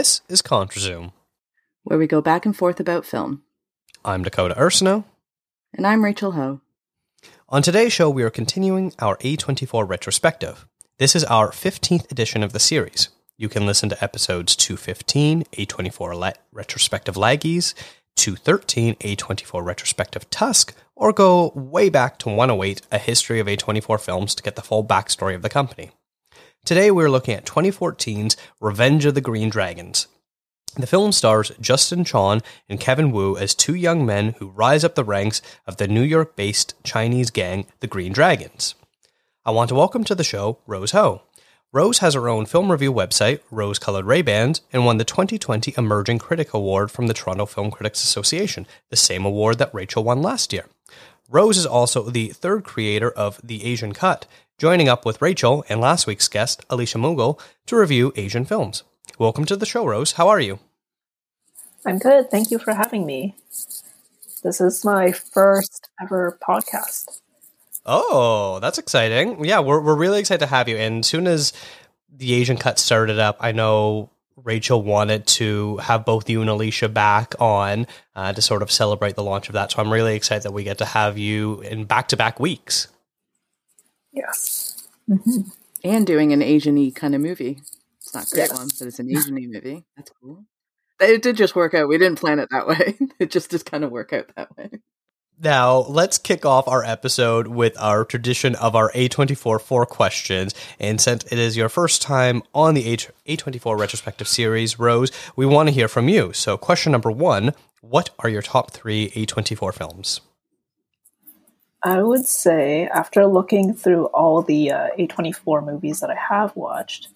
This is ContraZoom, where we go back and forth about film. I'm Dakota Ursino. And I'm Rachel Ho. On today's show, we are continuing our A24 retrospective. This is our 15th edition of the series. You can listen to episodes 215, A24 Le- Retrospective Laggies, 213, A24 Retrospective Tusk, or go way back to 108, A History of A24 Films to get the full backstory of the company. Today we're looking at 2014's Revenge of the Green Dragons. The film stars Justin Chon and Kevin Wu as two young men who rise up the ranks of the New York based Chinese gang, the Green Dragons. I want to welcome to the show Rose Ho. Rose has her own film review website, Rose Colored Ray-Bans, and won the 2020 Emerging Critic Award from the Toronto Film Critics Association, the same award that Rachel won last year. Rose is also the third creator of The Asian Cut, joining up with Rachel and last week's guest, Alicia Mughal, to review Asian films. Welcome to the show, Rose. How are you? I'm good. Thank you for having me. This is my first ever podcast. Oh, that's exciting. Yeah, we're, we're really excited to have you. And as soon as the Asian cut started up, I know Rachel wanted to have both you and Alicia back on uh, to sort of celebrate the launch of that. So I'm really excited that we get to have you in back to back weeks. Yes. Mm-hmm. And doing an Asian y kind of movie. It's not great yes. one, but it's an Asian y movie. That's cool. It did just work out. We didn't plan it that way. It just just kind of work out that way. Now, let's kick off our episode with our tradition of our A24 four questions. And since it is your first time on the A24 retrospective series, Rose, we want to hear from you. So, question number one What are your top three A24 films? I would say, after looking through all the uh, A24 movies that I have watched,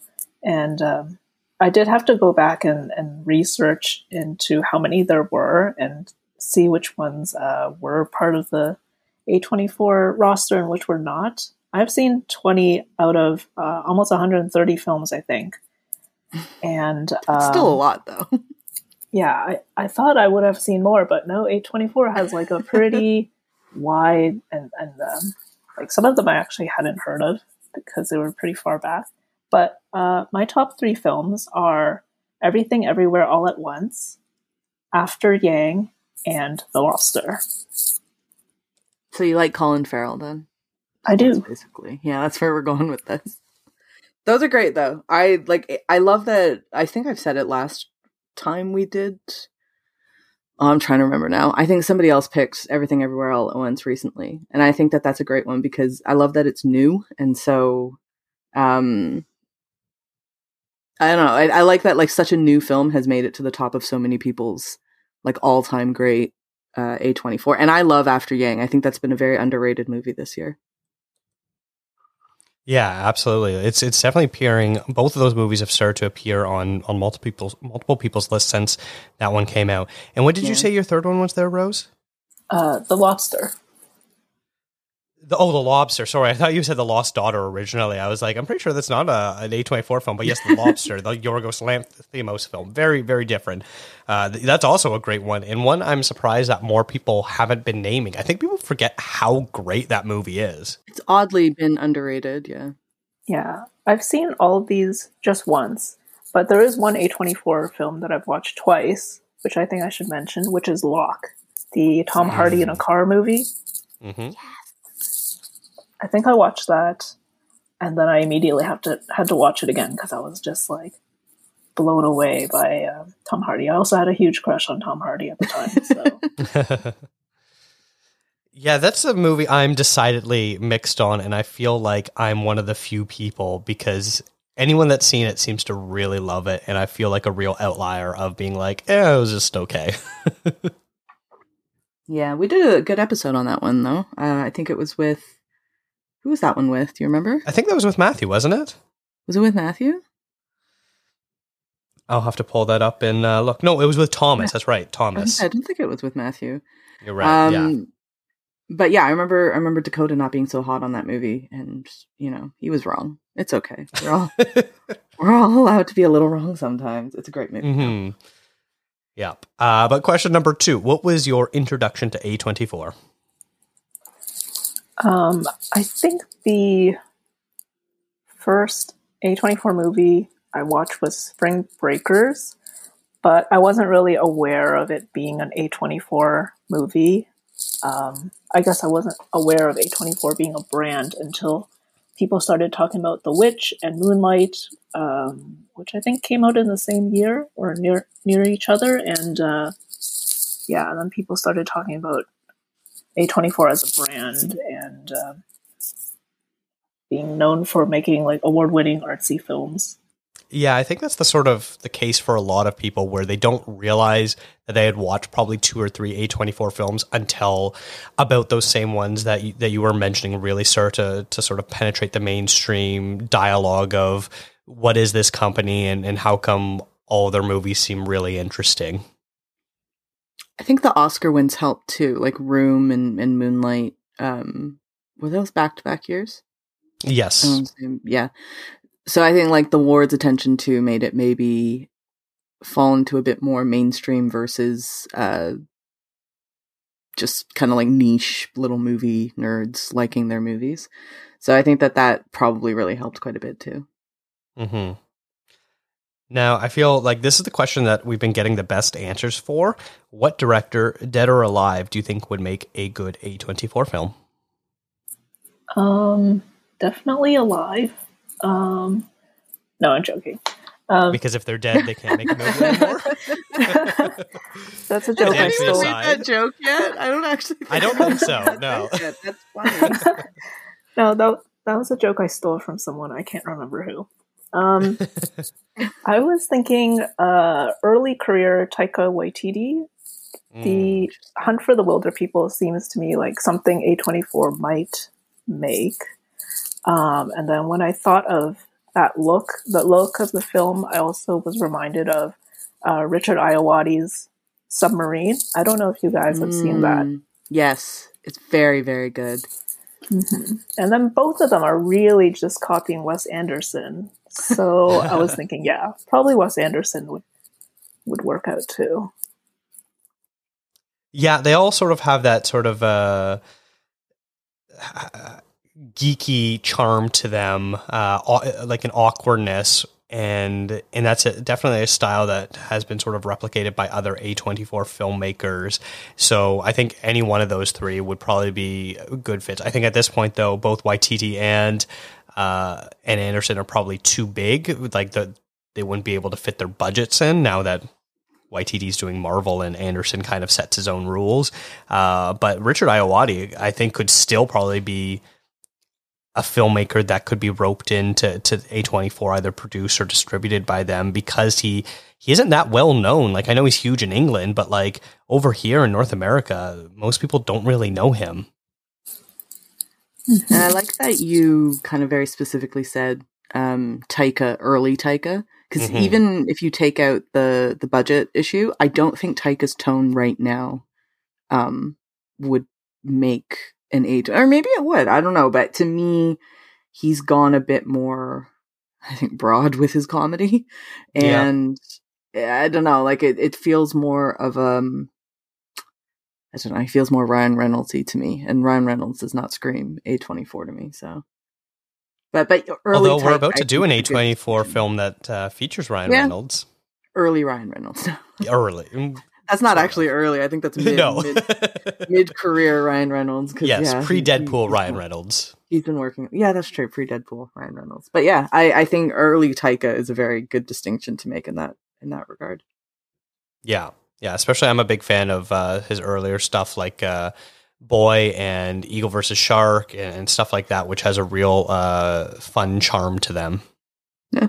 and um, I did have to go back and, and research into how many there were and see which ones uh, were part of the A24 roster and which were not. I've seen 20 out of uh, almost 130 films, I think. And um, still a lot, though. yeah, I, I thought I would have seen more, but no, A24 has like a pretty wide and, and um, like some of them I actually hadn't heard of because they were pretty far back. But uh, my top three films are Everything Everywhere All at Once, After Yang, and The Lobster. So you like Colin Farrell then? I do. That's basically, yeah, that's where we're going with this. Those are great though. I like. I love that. I think I've said it last time we did. Oh, I'm trying to remember now. I think somebody else picked Everything Everywhere All at Once recently, and I think that that's a great one because I love that it's new, and so, um, I don't know. I, I like that like such a new film has made it to the top of so many people's like all time great uh, A24. And I love After Yang. I think that's been a very underrated movie this year. Yeah, absolutely. It's it's definitely appearing. Both of those movies have started to appear on on multiple people's multiple people's lists since that one came out. And what did yeah. you say your third one was there, Rose? Uh, the Lobster. The, oh, the lobster. Sorry, I thought you said the Lost Daughter originally. I was like, I'm pretty sure that's not a, an A24 film, but yes, the lobster, the Yorgos Lanthimos film, very, very different. Uh, that's also a great one, and one I'm surprised that more people haven't been naming. I think people forget how great that movie is. It's oddly been underrated. Yeah, yeah. I've seen all of these just once, but there is one A24 film that I've watched twice, which I think I should mention, which is Locke, the Tom Hardy in a car movie. Mm-hmm. I think I watched that, and then I immediately have to had to watch it again because I was just like blown away by uh, Tom Hardy. I also had a huge crush on Tom Hardy at the time. So. yeah, that's a movie I'm decidedly mixed on, and I feel like I'm one of the few people because anyone that's seen it seems to really love it, and I feel like a real outlier of being like, eh, it was just okay. yeah, we did a good episode on that one though. Uh, I think it was with who was that one with? Do you remember? I think that was with Matthew, wasn't it? Was it with Matthew? I'll have to pull that up and uh, look. No, it was with Thomas. That's right, Thomas. I didn't think it was with Matthew. You're right. Um, yeah. But yeah, I remember. I remember Dakota not being so hot on that movie, and you know he was wrong. It's okay. We're all we're all allowed to be a little wrong sometimes. It's a great movie. Mm-hmm. Yep. Uh, but question number two: What was your introduction to A twenty four? Um, I think the first A24 movie I watched was Spring Breakers, but I wasn't really aware of it being an A24 movie. Um, I guess I wasn't aware of A24 being a brand until people started talking about The Witch and Moonlight, um, which I think came out in the same year or near near each other. And uh, yeah, and then people started talking about A24 as a brand and uh, being known for making like award winning artsy films. Yeah, I think that's the sort of the case for a lot of people where they don't realize that they had watched probably two or three A24 films until about those same ones that you, that you were mentioning really start to to sort of penetrate the mainstream dialogue of what is this company and, and how come all their movies seem really interesting. I think the Oscar wins helped too, like Room and, and Moonlight. Um, were those back to back years? Yes. Um, yeah. So I think like the ward's attention to made it maybe fall into a bit more mainstream versus uh just kind of like niche little movie nerds liking their movies. So I think that that probably really helped quite a bit too. hmm Now, I feel like this is the question that we've been getting the best answers for. What director, dead or alive, do you think would make a good A24 film? Um, definitely alive. Um, no, I'm joking. Um, because if they're dead, they can't make a movie anymore. that's a joke I Dancing stole. aside. that joke yet? I don't actually. I don't think so, no. that's funny. no, that that was a joke I stole from someone. I can't remember who. Um, I was thinking uh, early career Taika Waititi. Mm. The Hunt for the Wilderpeople seems to me like something A24 might make. Um, and then when I thought of that look, the look of the film, I also was reminded of uh, Richard Ayoade's Submarine. I don't know if you guys have seen that. Mm, Yes, it's very very good. hmm And then both of them are really just copying Wes Anderson. So I was thinking, yeah, probably Wes Anderson would would work out too. Yeah, they all sort of have that sort of uh, geeky charm to them, uh, like an awkwardness, and and that's a, definitely a style that has been sort of replicated by other A24 filmmakers. So I think any one of those three would probably be a good fits. I think at this point, though, both Waititi and uh, and Anderson are probably too big. Like the they wouldn't be able to fit their budgets in now that Waititi's doing Marvel and Anderson kind of sets his own rules. Uh, but Richard Ayoade, I think, could still probably be a filmmaker that could be roped into to A24, either produced or distributed by them, because he he isn't that well known. Like I know he's huge in England, but like over here in North America, most people don't really know him. And I like that you kind of very specifically said um, Taika, early Taika, because Mhm. even if you take out the the budget issue, I don't think Taika's tone right now um, would make an age, or maybe it would. I don't know, but to me, he's gone a bit more, I think, broad with his comedy, Yeah. and I don't know, like it, it feels more of um. I don't know. He feels more Ryan Reynoldsy to me, and Ryan Reynolds does not scream A twenty four to me. So, but but early Although we're about I to do an a good A24 film that uh, features Ryan Yeah. Reynolds early Ryan Reynolds. early. That's not actually early. I think that's mid no. mid, career Ryan Reynolds. yes, yeah, pre Deadpool Ryan Reynolds. He's been working. Yeah, that's true. Pre Deadpool Ryan Reynolds. But yeah, I I think early Taika is a very good distinction to make in that in that regard. Yeah, yeah. Especially, I'm a big fan of uh, his earlier stuff, like uh, Boy and Eagle versus Shark and, and stuff like that, which has a real uh, fun charm to them. Yeah.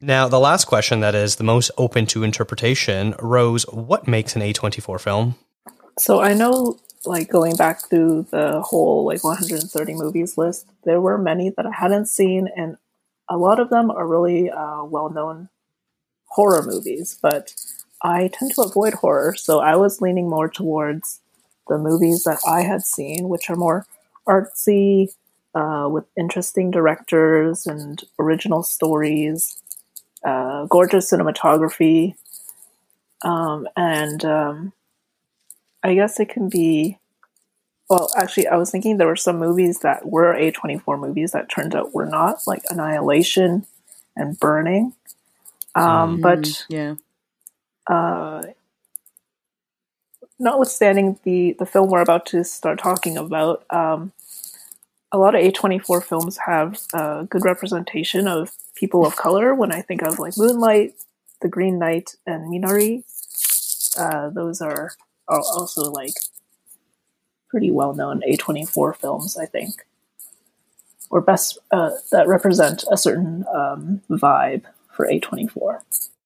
Now, the last question that is the most open to interpretation, Rose, what makes an A24 film? So I know, like going back through the whole like 130 movies list, there were many that I hadn't seen, and a lot of them are really uh, well-known horror movies. But I tend to avoid horror, so I was leaning more towards the movies that I had seen, which are more artsy, uh, with interesting directors and original stories, uh, gorgeous cinematography, um, and um, I guess it can be. Well, actually, I was thinking there were some movies that were A24 movies that turned out were not, like Annihilation and Burning. Um, Mm, but yeah, uh, notwithstanding the the film we're about to start talking about, um, a lot of A24 films have a good representation of people of color. When I think of like Moonlight, The Green Knight, and Minari, uh, those are, are also like pretty well known A24 films, I think, or best uh, that represent a certain um, vibe for A24.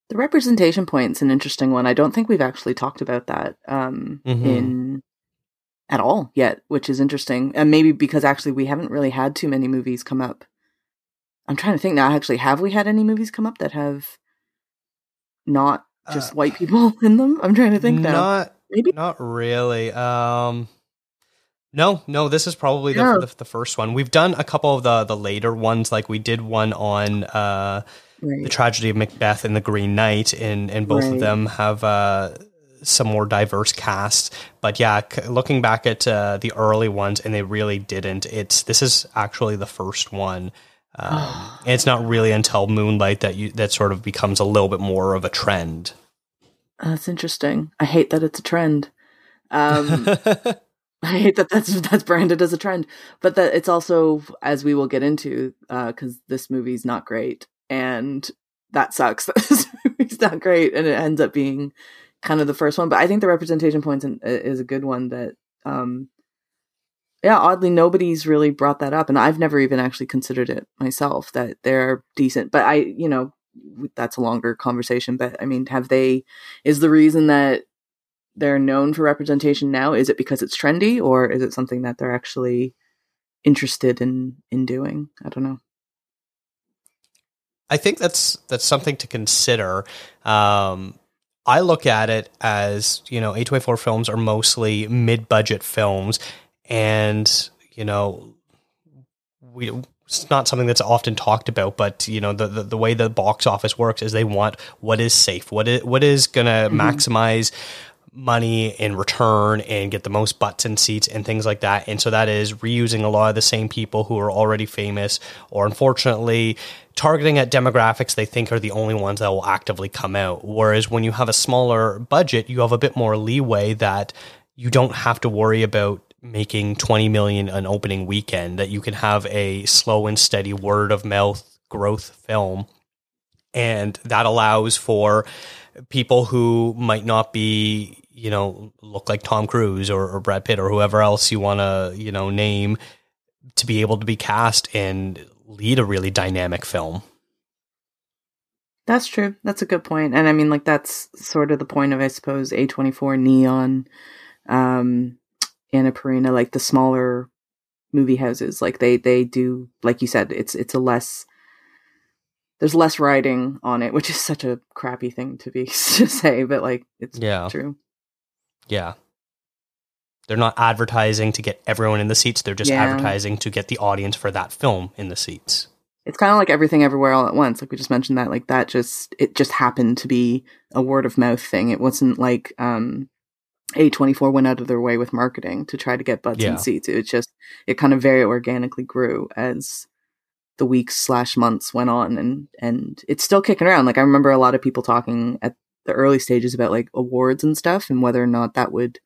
The representation point's an interesting one. I don't think we've actually talked about that um, Mhm. in at all yet, which is interesting. And maybe because actually we haven't really had too many movies come up. I'm trying to think now. Actually, have we had any movies come up that have not just Uh, white people in them? I'm trying to think now. Not Maybe Not really. Um, no, no. This is probably the, No. the the first one. We've done a couple of the the later ones. Like we did one on uh, the tragedy of Macbeth and the Green Knight, and and both of them have uh, some more diverse casts. But yeah, c- looking back at uh, the early ones, and they really didn't. It's this is actually the first one. Um, and it's not really until Moonlight that you that sort of becomes a little bit more of a trend. That's interesting. I hate that it's a trend. Um, I hate that that's that's branded as a trend, but that it's also as we will get into because this movie's not great, and that sucks. this movie's not great, and it ends up being kind of the first one. But I think the representation points in, is a good one. That, um, yeah, oddly nobody's really brought that up, and I've never even actually considered it myself. That they're decent, but I, you know, that's a longer conversation. But I mean, have they? Is the reason that they're known for representation now? Is it because it's trendy, or is it something that they're actually interested in in doing? I don't know. I think that's that's something to consider. Um, I look at it as you know, A24 films are mostly mid-budget films, and you know, we it's not something that's often talked about. But you know, the the, the way the box office works is they want what is safe, what is what is going to maximize money in return and get the most butts and seats and things like that. And so that is reusing a lot of the same people who are already famous, or unfortunately, targeting at demographics they think are the only ones that will actively come out. Whereas when you have a smaller budget, you have a bit more leeway that you don't have to worry about making 20 million an opening weekend, that you can have a slow and steady word of mouth growth film. And that allows for people who might not be, you know, look like Tom Cruise or, or Brad Pitt or whoever else you want to, you know, name to be able to be cast and lead a really dynamic film. That's true. That's a good point. And I mean, like that's sort of the point of, I suppose, A twenty four, Neon, um, Annapurna, like the smaller movie houses. Like they they do, like you said, it's it's a less. There's less writing on it, which is such a crappy thing to be to say, but like it's Yeah. true. Yeah. They're not advertising to get everyone in the seats. They're just Yeah. advertising to get the audience for that film in the seats. It's kind of like everything everywhere all at once. Like we just mentioned that, like that just it just happened to be a word of mouth thing. It wasn't like um A24 went out of their way with marketing to try to get butts Yeah. and seats. It was just it kind of very organically grew as the weeks slash months went on and and it's still kicking around. Like I remember a lot of people talking at the early stages about like awards and stuff and whether or not that would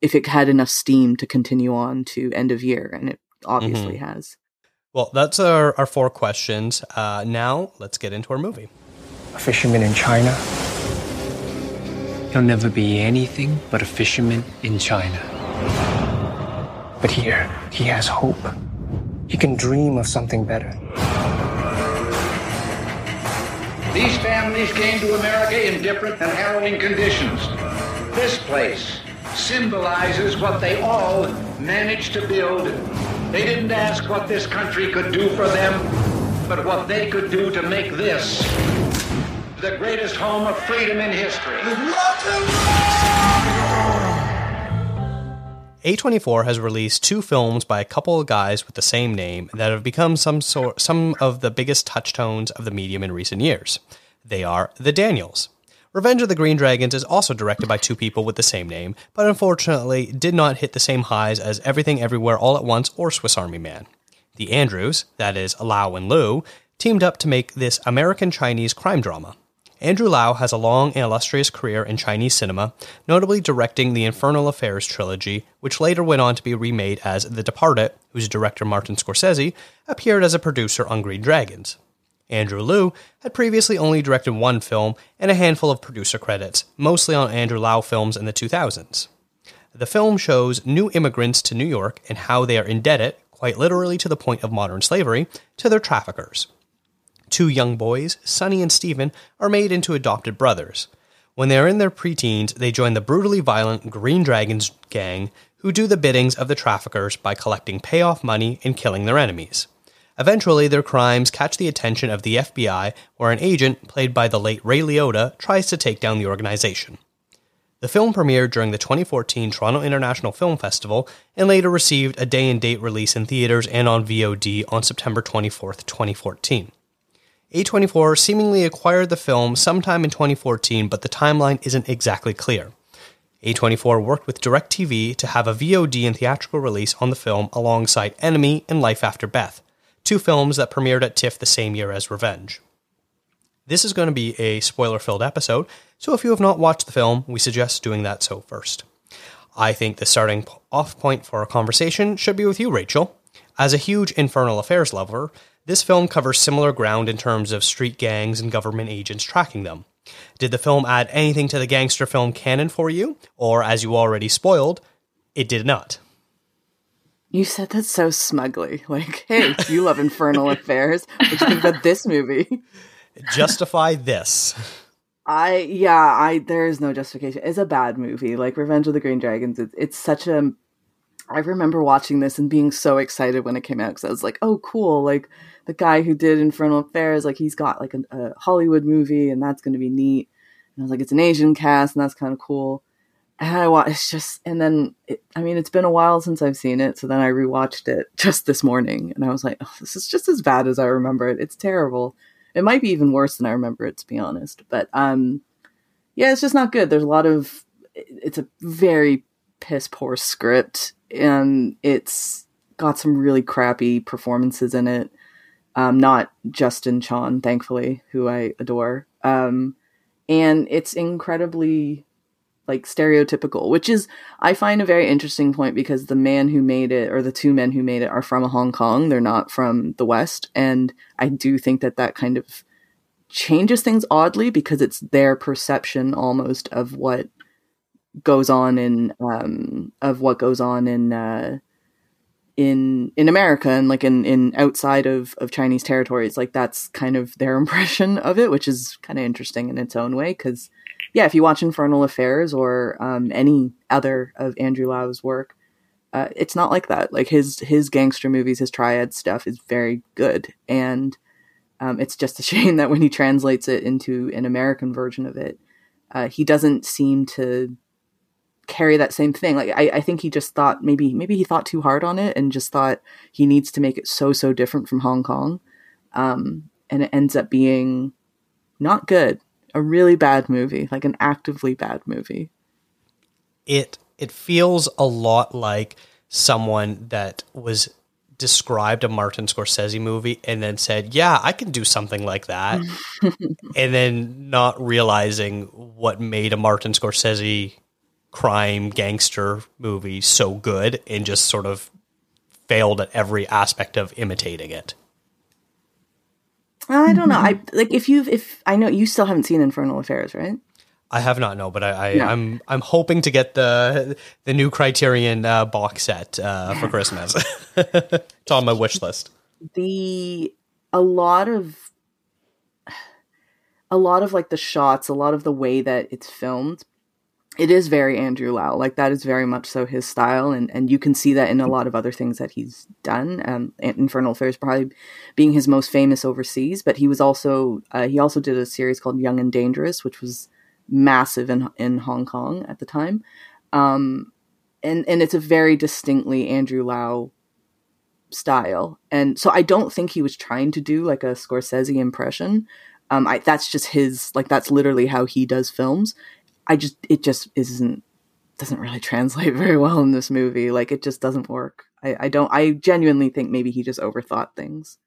if it had enough steam to continue on to end of year and it obviously has. Well, that's our, our four questions. Uh, now let's get into our movie. A fisherman in China. He'll never be anything but a fisherman in China. But here, he has hope. He can dream of something better. These families came to America in different and harrowing conditions. This place symbolizes what they all managed to build. They didn't ask what this country could do for them, but what they could do to make this the greatest home of freedom in history. A24 has released two films by a couple of guys with the same name that have become some sort some of the biggest touchstones of the medium in recent years. They are The Daniels. Revenge of the Green Dragons is also directed by two people with the same name, but unfortunately did not hit the same highs as Everything Everywhere All at Once or Swiss Army Man. The Andrews, that is Lau and Loo, teamed up to make this American Chinese crime drama. Andrew Lau has a long and illustrious career in Chinese cinema, notably directing the Infernal Affairs trilogy, which later went on to be remade as The Departed, whose director Martin Scorsese appeared as a producer on Green Dragons. Andrew Loo had previously only directed one film and a handful of producer credits, mostly on Andrew Lau films in the 2000s. The film shows new immigrants to New York and how they are indebted, quite literally to the point of modern slavery, to their traffickers. Two young boys, Sonny and Stephen, are made into adopted brothers. When they are in their preteens, they join the brutally violent Green Dragons gang, who do the biddings of the traffickers by collecting payoff money and killing their enemies. Eventually, their crimes catch the attention of the FBI, where an agent, played by the late Ray Liotta, tries to take down the organization. The film premiered during the 2014 Toronto International Film Festival and later received a day and date release in theaters and on VOD on September 24, 2014. A24 seemingly acquired the film sometime in 2014, but the timeline isn't exactly clear. A24 worked with DirecTV to have a VOD and theatrical release on the film alongside Enemy and Life After Beth, two films that premiered at TIFF the same year as Revenge. This is going to be a spoiler filled episode, so if you have not watched the film, we suggest doing that so first. I think the starting off point for our conversation should be with you, Rachel. As a huge Infernal Affairs lover, this film covers similar ground in terms of street gangs and government agents tracking them. Did the film add anything to the gangster film canon for you? Or, as you already spoiled, it did not? You said that so smugly. Like, hey, you love Infernal Affairs. What you think about this movie? Justify this. I yeah, I there is no justification. It's a bad movie. Like Revenge of the Green Dragons. It, it's such a. I remember watching this and being so excited when it came out because I was like, "Oh, cool!" Like the guy who did Infernal Affairs, like he's got like a, a Hollywood movie, and that's going to be neat. And I was like, it's an Asian cast, and that's kind of cool. And I watched, just, and then, it, I mean, it's been a while since I've seen it, so then I rewatched it just this morning, and I was like, oh, this is just as bad as I remember it. It's terrible. It might be even worse than I remember it, to be honest. But um, yeah, it's just not good. There's a lot of, it's a very piss poor script, and it's got some really crappy performances in it um, not Justin Chon, thankfully, who I adore. Um, and it's incredibly like stereotypical, which is I find a very interesting point because the man who made it or the two men who made it are from Hong Kong. They're not from the West, and I do think that that kind of changes things oddly because it's their perception almost of what goes on in um, of what goes on in uh, in in America and like in in outside of of Chinese territories like that's kind of their impression of it which is kind of interesting in its own way because yeah if you watch Infernal Affairs or um, any other of Andrew Lau's work uh, it's not like that. Like his his gangster movies his triad stuff is very good and um, it's just a shame that when he translates it into an American version of it uh, he doesn't seem to carry that same thing. Like I, I think he just thought maybe maybe he thought too hard on it and just thought he needs to make it so so different from Hong Kong. Um, and it ends up being not good. A really bad movie, like an actively bad movie. It it feels a lot like someone that was described a Martin Scorsese movie and then said, "Yeah, I can do something like that," and then not realizing what made a Martin Scorsese crime gangster movie so good and just sort of failed at every aspect of imitating it. I don't know. I like if you've if I know you still haven't seen Infernal Affairs, right? I have not, no, but I, I am I'm, I'm hoping to get the the new Criterion uh, box set uh, for Christmas. it's on my wish list. The a lot of a lot of like the shots, a lot of the way that it's filmed it is very Andrew Lau. Like that is very much so his style, and and you can see that in a lot of other things that he's done. Um, Infernal Affairs probably being his most famous overseas, but he was also uh, he also did a series called Young and Dangerous, which was massive in in Hong Kong at the time. Um, and and it's a very distinctly Andrew Lau style, and so I don't think he was trying to do like a Scorsese impression. Um, I, that's just his like that's literally how he does films I just it just isn't doesn't really translate very well in this movie. Like it just doesn't work. I, I don't I genuinely think maybe he just overthought things.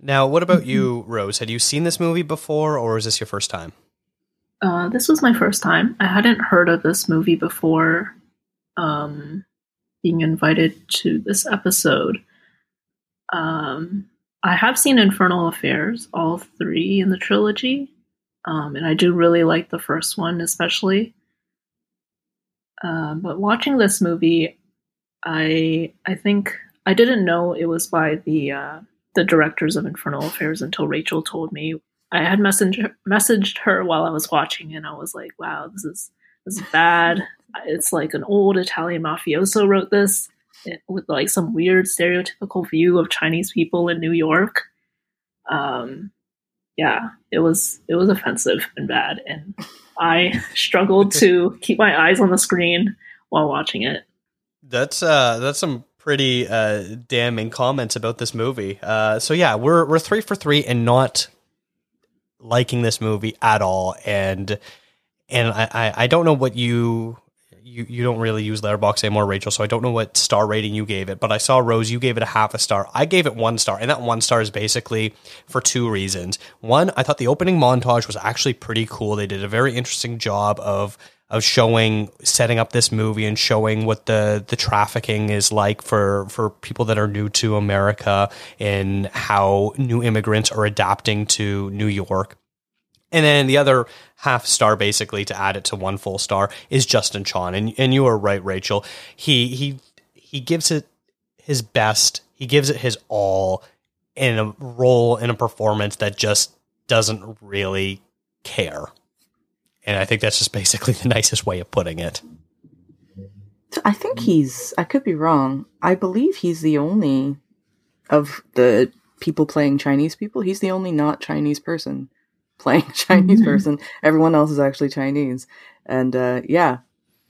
Now, what about you, Rose? Had you seen this movie before, or is this your first time? Uh, this was my first time. I hadn't heard of this movie before um, being invited to this episode. Um, I have seen Infernal Affairs, all three in the trilogy, um, and I do really like the first one, especially. Uh, but watching this movie, I I think I didn't know it was by the uh, the directors of Infernal Affairs until Rachel told me. I had messaged messaged her while I was watching, and I was like, "Wow, this is this is bad. It's like an old Italian mafioso wrote this with like some weird stereotypical view of Chinese people in New York. Um, yeah, it was it was offensive and bad, and I struggled to keep my eyes on the screen while watching it. That's uh, that's some pretty uh, damning comments about this movie. Uh, so yeah, we're we're three for three and not liking this movie at all, and and I I, I don't know what you you, you don't really use Letterboxd anymore, Rachel, so I don't know what star rating you gave it, but I saw Rose, you gave it a half a star. I gave it one star, and that one star is basically for two reasons. One, I thought the opening montage was actually pretty cool. They did a very interesting job of of showing setting up this movie and showing what the the trafficking is like for for people that are new to America and how new immigrants are adapting to New York. And then the other half star, basically, to add it to one full star, is Justin Chon. And and you are right, Rachel. He he he gives it his best. He gives it his all in a role in a performance that just doesn't really care. And I think that's just basically the nicest way of putting it. I think he's. I could be wrong. I believe he's the only of the people playing Chinese people. He's the only not Chinese person playing Chinese mm-hmm. person. Everyone else is actually Chinese. And uh, yeah,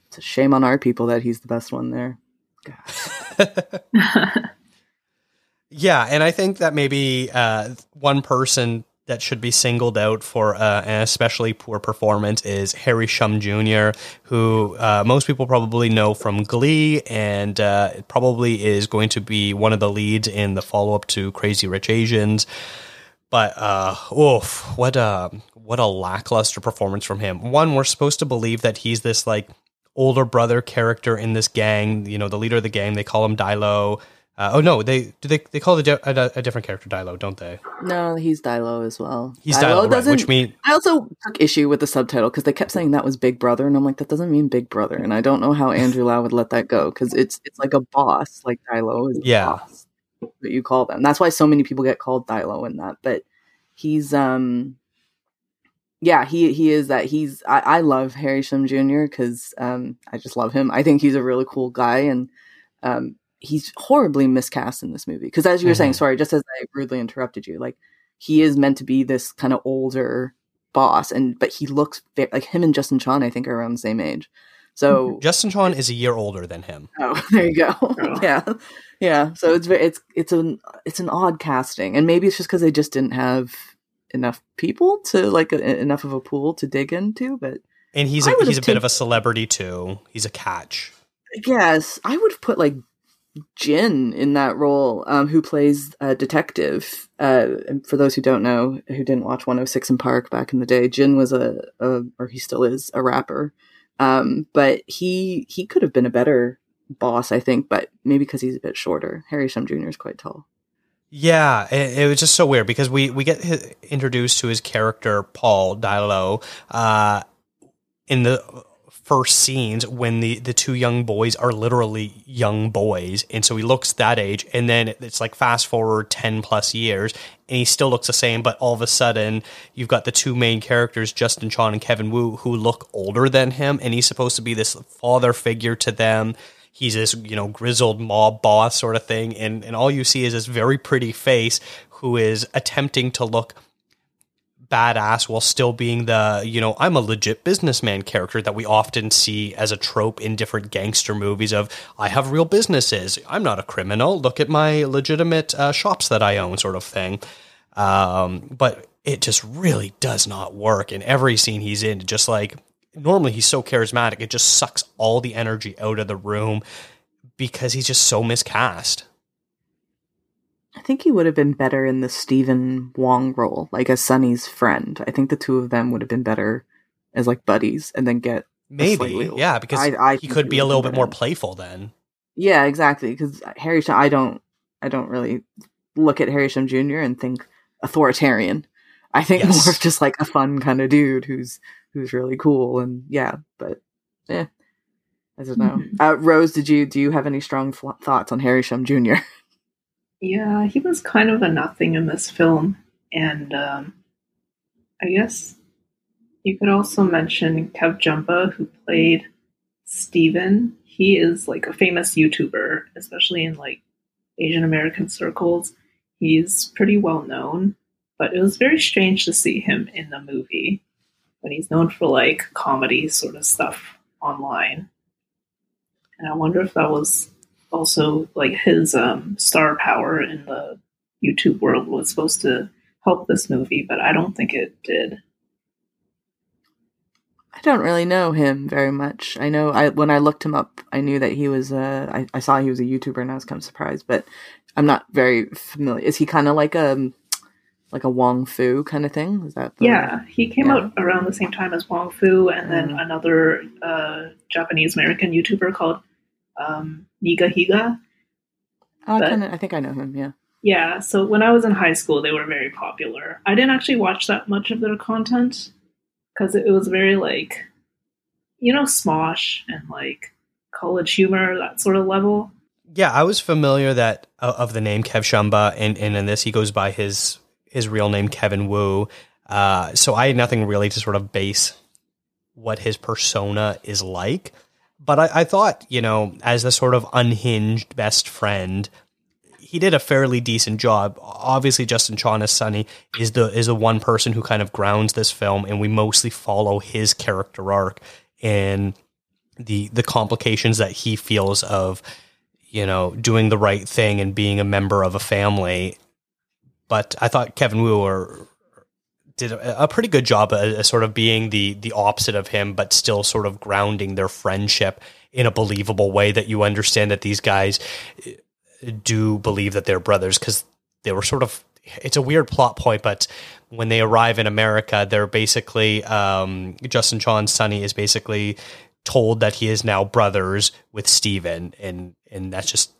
it's a shame on our people that he's the best one there. yeah, and I think that maybe uh, one person that should be singled out for uh, an especially poor performance is Harry Shum Jr., who uh, most people probably know from Glee and uh, probably is going to be one of the leads in the follow up to Crazy Rich Asians. But uh, oof, what a what a lackluster performance from him. One, we're supposed to believe that he's this like older brother character in this gang. You know, the leader of the gang. They call him Dilo. Uh, oh no, they do they they call the a, a, different character Dilo, don't they? No, he's Dilo as well. He's Dilo, Dilo right, which means I also took issue with the subtitle because they kept saying that was Big Brother, and I'm like, that doesn't mean Big Brother, and I don't know how Andrew Lau would let that go because it's it's like a boss, like Dilo is yeah. boss that you call them. That's why so many people get called Dilo in that. But he's um yeah, he he is that. He's I, I love Harry Shum Jr. because um I just love him. I think he's a really cool guy and um he's horribly miscast in this movie. Because as you were mm-hmm. saying, sorry, just as I rudely interrupted you, like he is meant to be this kind of older boss, and but he looks very, like him and Justin Chon. I think are around the same age. So. Justin Chon is a year older than him. Oh, there you go. Oh. yeah, yeah. So it's it's it's an it's an odd casting, and maybe it's just because they just didn't have enough people to like a, enough of a pool to dig into. But and he's a, he's a bit of a celebrity too. He's a catch. Yes, I would have put like Jin in that role, um, who plays a detective. Uh, and for those who don't know, who didn't watch 106 & Park back in the day, Jin was a, a or he still is a rapper um, but he he could have been a better boss, I think, but maybe because he's a bit shorter. Harry Shum Jr. is quite tall. Yeah, it, it, was just so weird because we we get introduced to his character Paul Dilo uh, in the first scenes when the the two young boys are literally young boys. And so he looks that age and then it's like fast forward 10 plus years and he still looks the same but all of a sudden you've got the two main characters Justin Chon and Kevin Wu who look older than him and he's supposed to be this father figure to them. He's this you know grizzled mob boss sort of thing and and all you see is this very pretty face who is attempting to look badass while still being the, you know, I'm a legit businessman character that we often see as a trope in different gangster movies of, I have real businesses. I'm not a criminal. Look at my legitimate uh, shops that I own, sort of thing. Um, but it just really does not work in every scene he's in. Just like, normally he's so charismatic, it just sucks all the energy out of the room because he's just so miscast. I think he would have been better in the Stephen Wong role, like as Sunny's friend. I think the two of them would have been better as like buddies, and then get Maybe, slightly- yeah, because I- I he could be a little bit more playful then. Yeah, exactly. Because Harry, Shum, I don't, I don't really look at Harry Shum Jr. and think authoritarian. I think Yes. more of just like a fun kind of dude who's who's really cool and yeah. But eh, I don't know. Mhm. Uh, Rose, did you do you have any strong fl- thoughts on Harry Shum Jr.? Yeah, he was kind of a nothing in this film, and um, I guess you could also mention KevJumba, who played Steven. He is like a famous YouTuber, especially in like Asian American circles. He's pretty well known, but it was very strange to see him in the movie when he's known for like comedy sort of stuff online. And I wonder if that was also like his um, star power in the YouTube world was supposed to help this movie, but I don't think it did. I don't really know him very much. I know I when I looked him up, I knew that he was uh I, I saw he was a YouTuber and I was kind of surprised, but I'm not very familiar. Is he kind of like a like a Wong Fu kind of thing? Is that the, Yeah, he came Yeah. out around the same time as Wong Fu, and then Mhm. another uh, Japanese American YouTuber called um, Nigahiga. I but- kind of I think I know him. Yeah. Yeah, so when I was in high school, they were very popular. I didn't actually watch that much of their content because it was very like, you know, Smosh and like college humor, that sort of level. Yeah, I was familiar that of of the name KevJumba, and, and in this he goes by his his real name Kevin Wu. Uh, so I had nothing really to sort of base what his persona is like. But I, I thought, you know, as the sort of unhinged best friend, he did a fairly decent job. Obviously, Justin Chon as Sonny is the is the one person who kind of grounds this film, and we mostly follow his character arc and the the complications that he feels of you know doing the right thing and being a member of a family. But I thought Kevin Wu or did a, a pretty good job at, at sort of being the the opposite of him, but still sort of grounding their friendship in a believable way that you understand that these guys eh, do believe that they're brothers because they were sort of it's a weird plot point, but when they arrive in America, they're basically um, Justin Chon's Sonny is basically told that he is now brothers with Steven and and that's just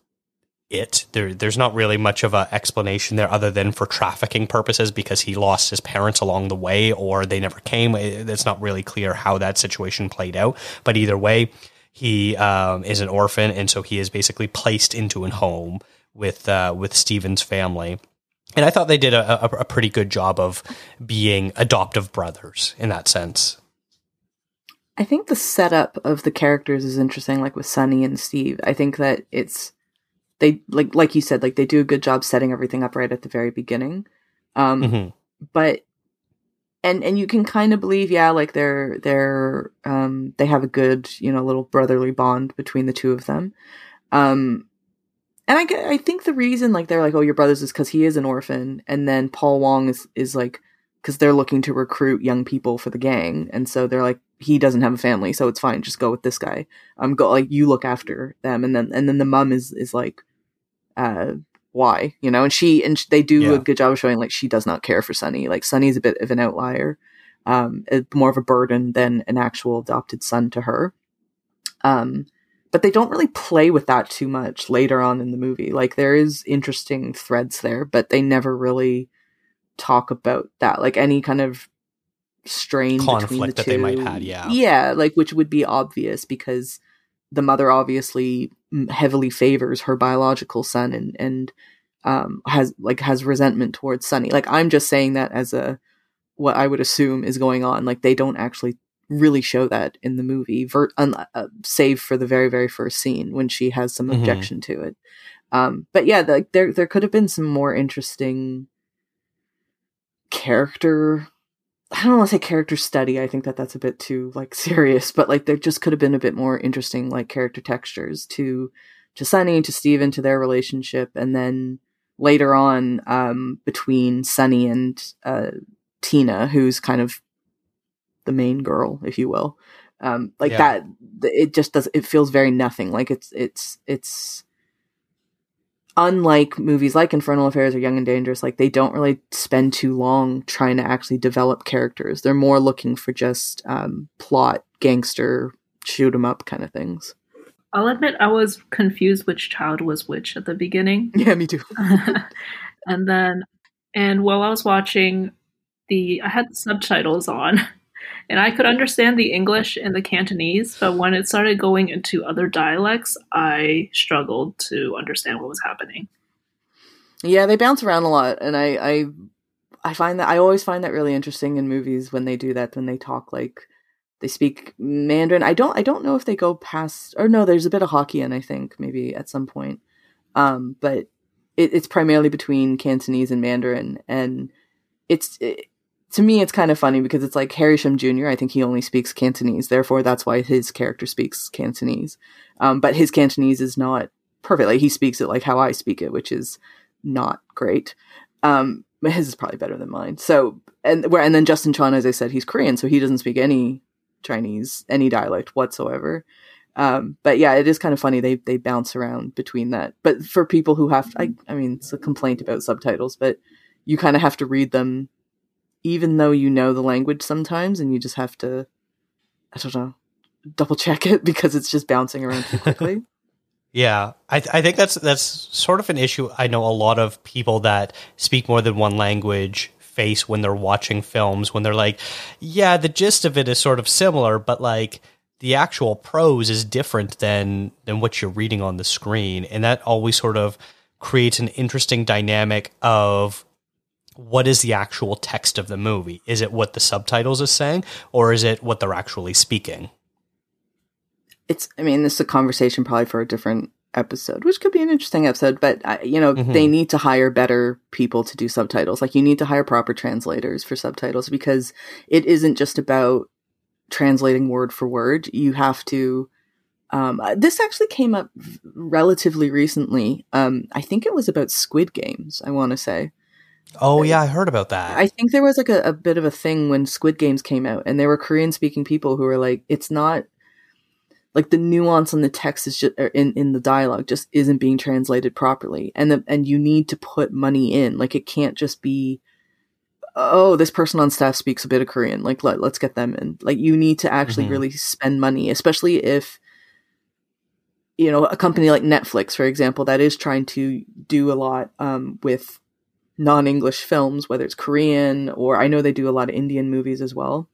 it. There there's not really much of an explanation there other than for trafficking purposes because he lost his parents along the way or they never came. It's not really clear how that situation played out. But either way, he um, is an orphan and so he is basically placed into a home with uh, with Steven's family. And I thought they did a, a, a pretty good job of being adoptive brothers in that sense. I think the setup of the characters is interesting, like with Sunny and Steve. I think that it's they like like you said, like they do a good job setting everything up right at the very beginning. Um, Mhm. but and and you can kind of believe, yeah, like they're they're um they have a good you know little brotherly bond between the two of them. Um, and I I think the reason like they're like oh your brothers is because he is an orphan, and then Paul Wong is is like because they're looking to recruit young people for the gang, and so they're like he doesn't have a family, so it's fine, just go with this guy. Um, go like you look after them, and then and then the mom is is like, uh, why you know, and she and they do Yeah. a good job of showing like she does not care for Sunny. Like Sunny's a bit of an outlier, um, more of a burden than an actual adopted son to her. Um, but they don't really play with that too much later on in the movie. Like there is interesting threads there, but they never really talk about that. Like any kind of strain between the Conflict that they might two. yeah. yeah, like which would be obvious because the mother obviously mm, heavily favors her biological son and and um has like has resentment towards Sonny. Like I'm just saying that as a what I would assume is going on. Like they don't actually really show that in the movie, ver- un- uh, save for the very very first scene when she has some Mhm. objection to it. Um, but yeah, like there there could have been some more interesting character. I don't want to say character study. I think that that's a bit too like serious, but like there just could have been a bit more interesting like character textures to to Sonny, to Steven, to their relationship, and then later on um, between Sonny and uh, Tina, who's kind of the main girl, if you will. Um, like Yeah. that, it just does. It feels very nothing. Like it's it's it's. Unlike movies like Infernal Affairs or Young and Dangerous, like they don't really spend too long trying to actually develop characters. They're more looking for just um, plot, gangster, shoot 'em up kind of things. I'll admit I was confused which child was which at the beginning. Yeah, me too. and then, and while I was watching the, I had the subtitles on, and I could understand the English and the Cantonese, but when it started going into other dialects, I struggled to understand what was happening. Yeah, they bounce around a lot, and I, I, I find that I always find that really interesting in movies when they do that when they talk like they speak Mandarin. I don't, I don't know if they go past or no. There's a bit of Hokkien, I think, maybe at some point, um, but it, it's primarily between Cantonese and Mandarin, and it's. It, to me, it's kind of funny because it's like Harry Shum Jr. I think he only speaks Cantonese, therefore that's why his character speaks Cantonese. Um, but his Cantonese is not perfect. Like he speaks it like how I speak it, which is not great. Um, his is probably better than mine. So and where and then Justin Chon, as I said, he's Korean, so he doesn't speak any Chinese, any dialect whatsoever. Um, but yeah, it is kind of funny. They they bounce around between that. But for people who have, I, I mean, it's a complaint about subtitles, but you kind of have to read them even though you know the language sometimes and you just have to i don't know double check it because it's just bouncing around too quickly. Yeah I, th- I think that's that's sort of an issue i know a lot of people that speak more than one language face when they're watching films when they're like yeah the gist of it is sort of similar but like the actual prose is different than than what you're reading on the screen. And that always sort of creates an interesting dynamic of what is the actual text of the movie? Is it what the subtitles is saying, or is it what they're actually speaking? It's, I mean, this is a conversation probably for a different episode, which could be an interesting episode, but, uh, you know, mm-hmm. they need to hire better people to do subtitles. Like, you need to hire proper translators for subtitles because it isn't just about translating word for word. You have to, um, uh, this actually came up relatively recently. Um, I think it was about Squid Games, I want to say. Oh yeah, I heard about that. I think there was like a, a bit of a thing when Squid Games came out, and there were Korean speaking people who were like, "It's not like the nuance on the text is just in in the dialogue just isn't being translated properly, and the, and you need to put money in. Like it can't just be." Oh, this person on staff speaks a bit of Korean. Like, let, let's get them in. Like, you need to actually mm-hmm. really spend money, especially if you know a company like Netflix, for example, that is trying to do a lot um, with non-English films, whether it's Korean or I know they do a lot of Indian movies as well.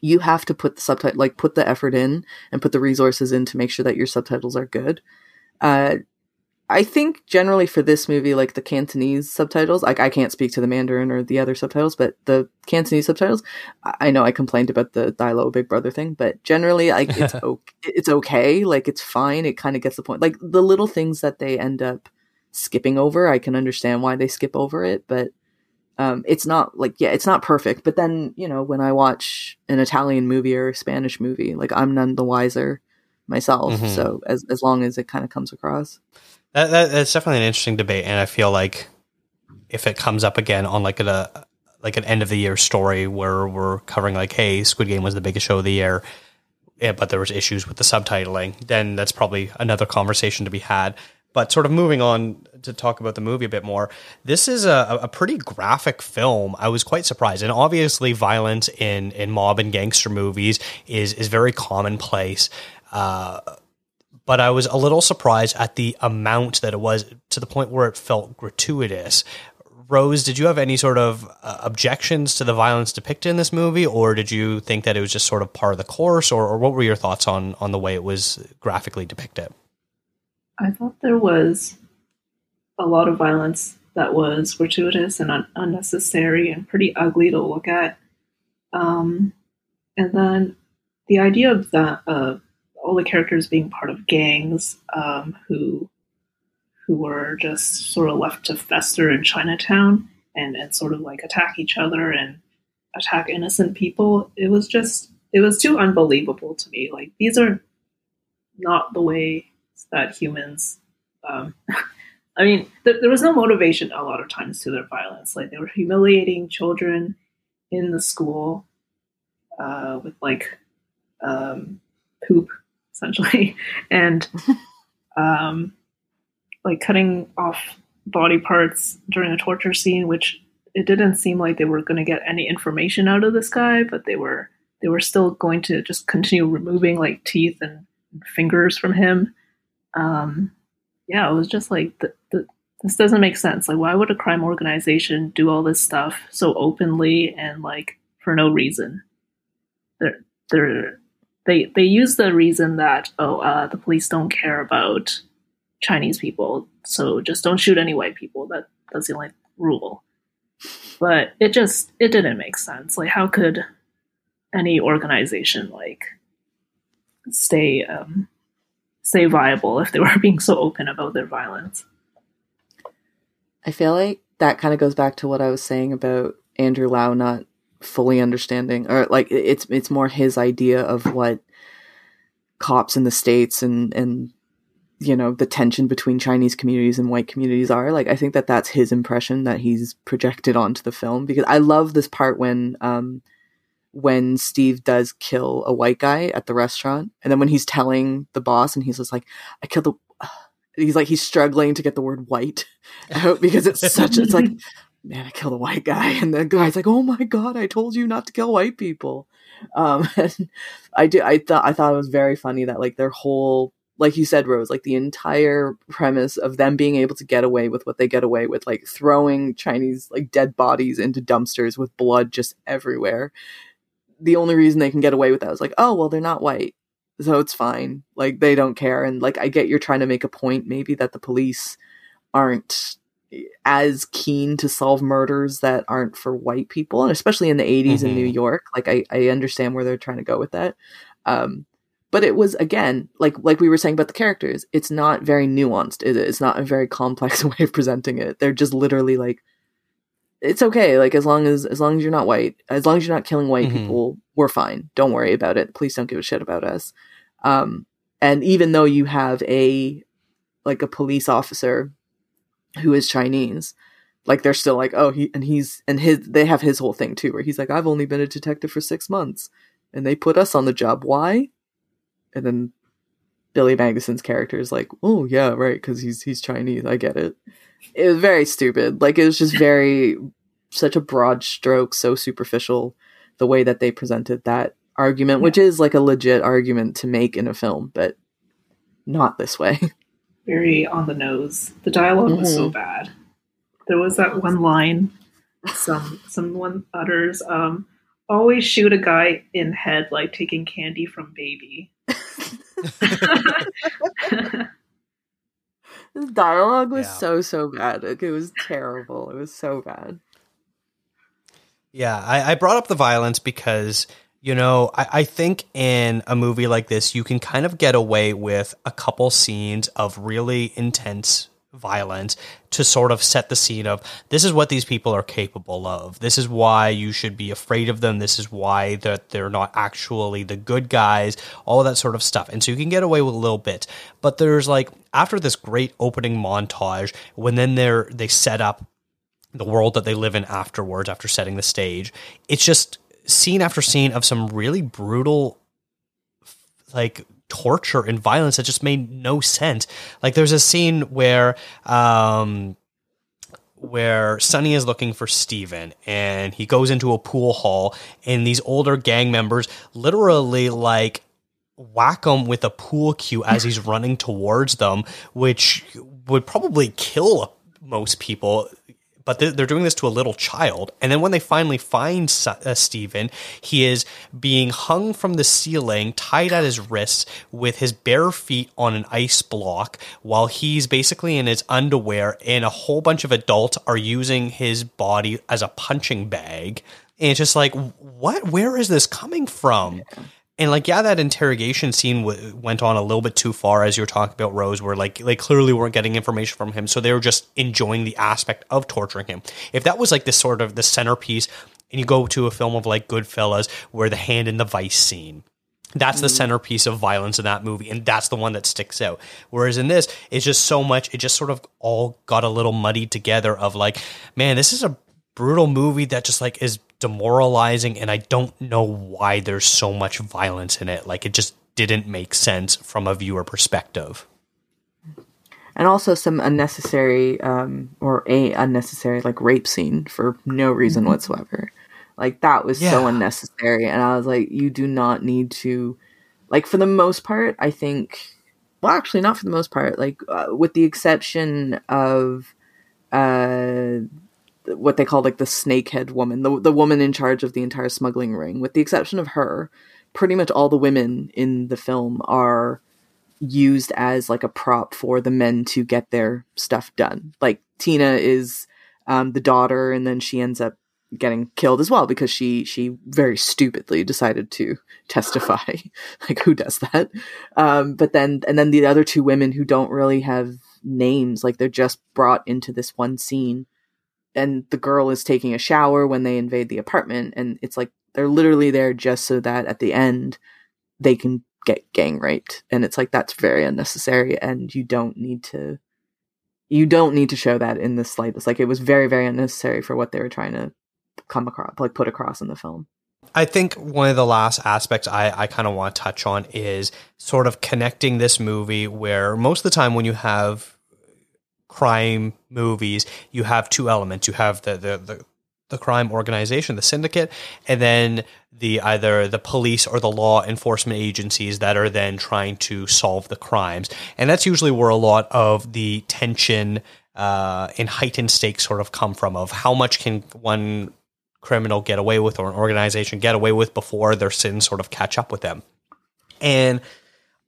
You have to put the subtitle, like put the effort in and put the resources in to make sure that your subtitles are good. Uh, I think generally for this movie, like the Cantonese subtitles, like I can't speak to the Mandarin or the other subtitles, but the Cantonese subtitles, I know I complained about the dialo Big Brother thing, but generally, like it's okay, it's okay, like it's fine. It kind of gets the point. Like the little things that they end up skipping over. I can understand why they skip over it, but um, it's not like yeah, it's not perfect. But then you know, when I watch an Italian movie or a Spanish movie, like I'm none the wiser myself. Mm-hmm. So as as long as it kind of comes across, that, that, that's definitely an interesting debate, and I feel like if it comes up again on like a like an end of the year story where we're covering like, hey, Squid Game was the biggest show of the year. Yeah, but there was issues with the subtitling. Then that's probably another conversation to be had. But sort of moving on to talk about the movie a bit more, this is a, a pretty graphic film. I was quite surprised, and obviously, violence in in mob and gangster movies is is very commonplace. Uh, but I was a little surprised at the amount that it was to the point where it felt gratuitous. Rose, did you have any sort of uh, objections to the violence depicted in this movie, or did you think that it was just sort of part of the course, or, or what were your thoughts on on the way it was graphically depicted? I thought there was a lot of violence that was gratuitous and un- unnecessary and pretty ugly to look at. Um, and then the idea of that uh, all the characters being part of gangs um, who who were just sort of left to fester in Chinatown and, and sort of like attack each other and attack innocent people. It was just it was too unbelievable to me. Like these are not the way that humans um, I mean, th- there was no motivation a lot of times to their violence. Like they were humiliating children in the school uh, with like um, poop, essentially, and um, like cutting off body parts during a torture scene, which it didn't seem like they were going to get any information out of this guy, but they were they were still going to just continue removing like teeth and fingers from him. Um, yeah, it was just like the, the, this doesn't make sense. Like, why would a crime organization do all this stuff so openly and like for no reason? They're they're they they use the reason that oh uh, the police don't care about Chinese people, so just don't shoot any white people. That that's the only rule. But it just it didn't make sense. Like, how could any organization like stay um, stay viable if they were being so open about their violence? I feel like that kind of goes back to what I was saying about Andrew Lau not fully understanding or like it's it's more his idea of what cops in the states and and you know the tension between Chinese communities and white communities are like I think that that's his impression that he's projected onto the film because I love this part when um when Steve does kill a white guy at the restaurant and then when he's telling the boss and he's just like I killed the he's like he's struggling to get the word white out because it's such it's like man I killed a white guy and the guy's like oh my god I told you not to kill white people. Um and I do I thought I thought it was very funny that like their whole like you said Rose like the entire premise of them being able to get away with what they get away with like throwing Chinese like dead bodies into dumpsters with blood just everywhere the only reason they can get away with that is like oh well they're not white so it's fine. Like they don't care. And like I get you're trying to make a point maybe that the police aren't as keen to solve murders that aren't for white people, and especially in the 80s mm-hmm. in New mm-hmm. York. Like I, I understand where they're trying to go with that. Um, but it was again like like we were saying about the characters. It's not very nuanced. It, it's not a very complex way of presenting it. They're just literally like it's okay like as long as as long as you're not white as long as you're not killing white mm-hmm. people we're fine don't worry about it please don't give a shit about us um, and even though you have a like a police officer who is Chinese, like they're still like, oh, he and he's and his they have his whole thing too, where he's like, I've only been a detective for six months, and they put us on the job. Why? And then Billy Magnuson's character is like, oh yeah, right, because he's he's Chinese. I get it. It was very stupid. Like it was just very such a broad stroke, so superficial the way that they presented that argument, yeah. which is like a legit argument to make in a film, but not this way. Very on the nose. The dialog mm-hmm. was so mm-hmm. bad. There was that one line some someone utters, um, always shoot a guy in head like taking candy from baby. This dialogue was yeah. so so bad. Like, it was terrible. It was so bad. Yeah, I, I brought up the violence because you know, I, I, think in a movie like this, you can kind of get away with a couple scenes of really intense violence to sort of set the scene of this is what these people are capable of. This is why you should be afraid of them. This is why that they're not actually the good guys, all that sort of stuff. And so you can get away with a little bit. But there's like after this great opening montage, when then they're they set up the world that they live in afterwards after setting the stage, it's just scene after scene of some really brutal like torture and violence that just made no sense. Like there's a scene where um where Sonny is looking for Steven and he goes into a pool hall and these older gang members literally like whack him with a pool cue as he's running towards them, which would probably kill most people but they're doing this to a little child. And then when they finally find uh, Steven, he is being hung from the ceiling, tied at his wrists, with his bare feet on an ice block, while he's basically in his underwear, and a whole bunch of adults are using his body as a punching bag. And it's just like, what? Where is this coming from? And like, yeah, that interrogation scene w- went on a little bit too far, as you were talking about Rose, where like they clearly weren't getting information from him, so they were just enjoying the aspect of torturing him. If that was like the sort of the centerpiece, and you go to a film of like Goodfellas, where the hand in the vice scene, that's the mm. centerpiece of violence in that movie, and that's the one that sticks out. Whereas in this, it's just so much, it just sort of all got a little muddied together of like, man, this is a brutal movie that just like is demoralizing and I don't know why there's so much violence in it. Like it just didn't make sense from a viewer perspective. and also some unnecessary um, or a unnecessary like rape scene for no reason Mhm. whatsoever. Like that was so unnecessary, and I was like, you do not need to. Like for the most part, I think. Well, actually, not for the most part. Like uh, with the exception of uh what they call like the snakehead woman, the the woman in charge of the entire smuggling ring. With the exception of her, pretty much all the women in the film are used as like a prop for the men to get their stuff done. Like Tina is um, the daughter, and then she ends up getting killed as well because she she very stupidly decided to testify. like who does that? Um, but then and then the other two women who don't really have names, like they're just brought into this one scene and the girl is taking a shower when they invade the apartment and it's like they're literally there just so that at the end they can get gang raped. And it's like that's very unnecessary and you don't need to you don't need to show that in the slightest. Like it was very very unnecessary for what they were trying to come across like put across in the film. I think one of the last aspects I, I kind of want to touch on is sort of connecting this movie where most of the time when you have crime movies, you have two elements. You have the, the, the, the crime organization, the syndicate, and then the either the police or the law enforcement agencies that are then trying to solve the crimes. And that's usually where a lot of the tension uh, and heightened stakes sort of come from of how much can one criminal get away with or an organization get away with before their sins sort of catch up with them. And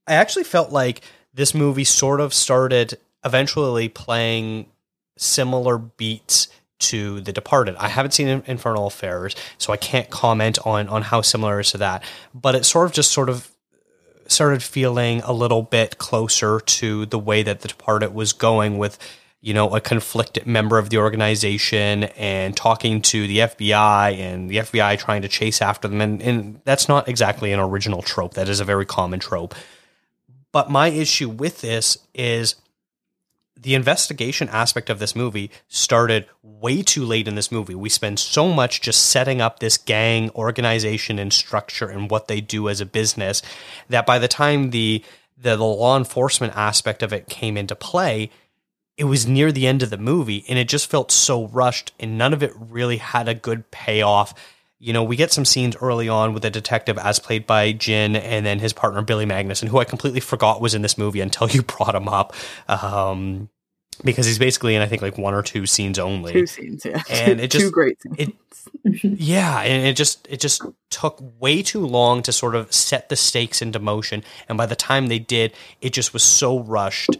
I actually felt like this movie sort of started eventually playing similar beats to The Departed. I haven't seen Infernal Affairs, so I can't comment on on how similar it is to that. But it sort of just sort of started feeling a little bit closer to the way that The Departed was going with you know, a conflicted member of the organization and talking to the FBI and the FBI trying to chase after them. And, and that's not exactly an original trope. That is a very common trope. But my issue with this is the investigation aspect of this movie started way too late in this movie. We spend so much just setting up this gang organization and structure and what they do as a business that by the time the the, the law enforcement aspect of it came into play, it was near the end of the movie and it just felt so rushed and none of it really had a good payoff. You know, we get some scenes early on with a detective as played by Jin and then his partner Billy Magnuson, who I completely forgot was in this movie until you brought him up. Um, because he's basically in I think like one or two scenes only. two scenes yeah And it just two great scenes. it- Yeah, and it just it just took way too long to sort of set the stakes into motion, and by the time they did, it just was so rushed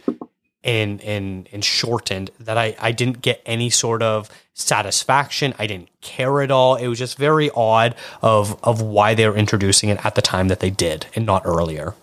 and and and shortened that I I didn't get any sort of satisfaction. I didn't care at all. It was just very odd of of why they were introducing it at the time that they did and not earlier.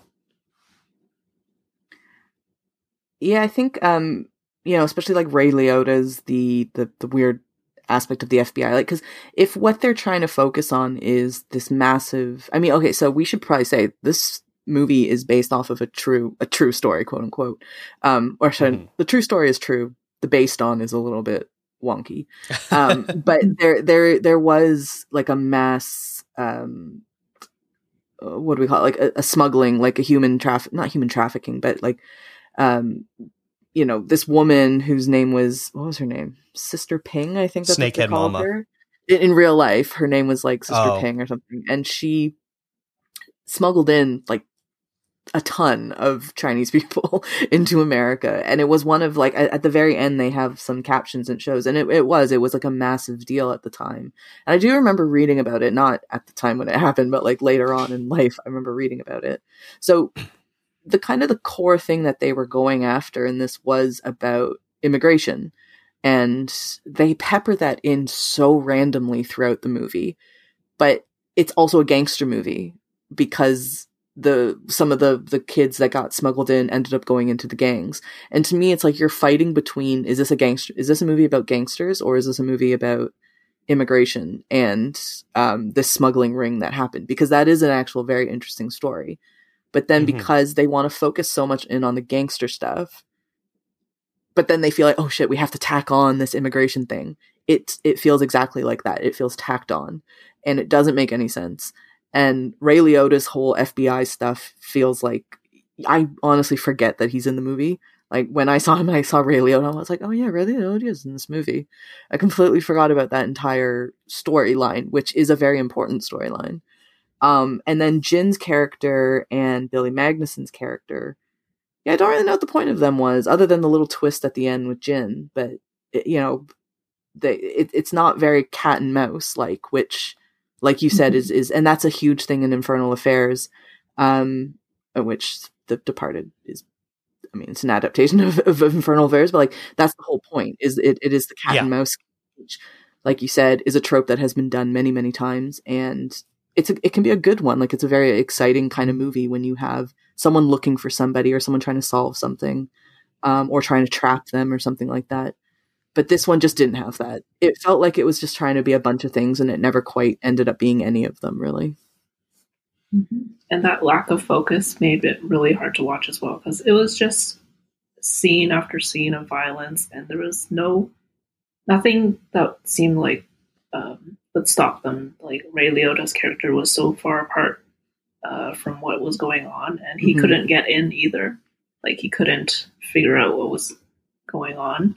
Yeah, I think um, you know, especially like Ray Liotta's the the the weird aspect of the FBI. Like, because if what they're trying to focus on is this massive, I mean, okay, so we should probably say this movie is based off of a true a true story, quote unquote. Um, or should, Mhm. the true story is true. The based on is a little bit wonky. Um, but there there there was like a mass um uh, what do we call it? like a, a smuggling like a human traffic not human trafficking but like um you know this woman whose name was what was her name sister ping i think that's what they Snakehead called Mama. her in, in real life her name was like sister Oh. ping or something and she smuggled in like a ton of Chinese people into America. And it was one of like at, at the very end they have some captions and shows and it, it was, it was like a massive deal at the time. And I do remember reading about it, not at the time when it happened, but like later on in life, I remember reading about it. So the kind of the core thing that they were going after in this was about immigration. And they pepper that in so randomly throughout the movie. But it's also a gangster movie because the some of the the kids that got smuggled in ended up going into the gangs and to me it's like you're fighting between is this a gangster is this a movie about gangsters or is this a movie about immigration and um, this smuggling ring that happened because that is an actual very interesting story but then Mhm. because they want to focus so much in on the gangster stuff but then they feel like oh shit we have to tack on this immigration thing it it feels exactly like that it feels tacked on and it doesn't make any sense and Ray Liotta's whole FBI stuff feels like I honestly forget that he's in the movie. Like when I saw him, I saw Ray Liotta. I was like, oh yeah, Ray Liotta is in this movie. I completely forgot about that entire storyline, which is a very important storyline. Um, and then Jin's character and Billy Magnuson's character. Yeah, I don't really know what the point of them was, other than the little twist at the end with Jin. But it, you know, they it, it's not very cat and mouse like, which, like you said, Mhm. is is and that's a huge thing in Infernal Affairs, um, which The Departed is. I mean, it's an adaptation of, of Infernal Affairs, but like that's the whole point. Is it? It is the cat Yeah. and mouse, which, like you said, is a trope that has been done many, many times, and it's a, it can be a good one. Like it's a very exciting kind of movie when you have someone looking for somebody or someone trying to solve something, um, or trying to trap them or something like that. But this one just didn't have that. It felt like it was just trying to be a bunch of things, and it never quite ended up being any of them, really. And that lack of focus made it really hard to watch as well because it was just scene after scene of violence, and there was no nothing that seemed like um, would stop them. Like Ray Liotta's character was so far apart uh, from what was going on, and he Mhm. couldn't get in either. Like he couldn't figure out what was going on.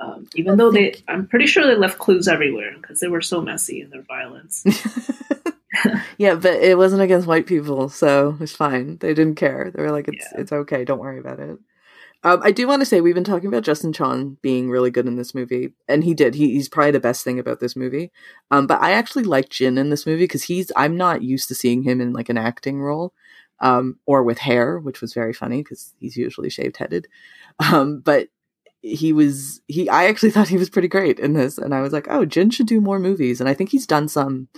Um, even though they, I'm pretty sure they left clues everywhere because they were so messy in their violence. yeah, but it wasn't against white people, so it's fine. They didn't care. They were like, "It's Yeah. it's okay. Don't worry about it." Um, I do want to say we've been talking about Justin Chon being really good in this movie, and he did. He, he's probably the best thing about this movie. Um, but I actually like Jin in this movie because he's. I'm not used to seeing him in like an acting role, um, or with hair, which was very funny because he's usually shaved headed. Um, but he was he. I actually thought he was pretty great in this, and I was like, oh, Jin should do more movies, and I think he's done some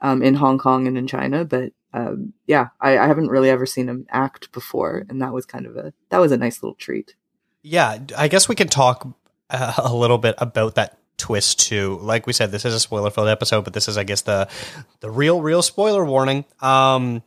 um, in Hong Kong and in China. But um, yeah, I, I haven't really ever seen him act before, and that was kind of a that was a nice little treat. Yeah, I guess we can talk uh, a little bit about that twist too. Like we said, this is a spoiler-filled episode, but this is, I guess, the the real, real spoiler warning. Um,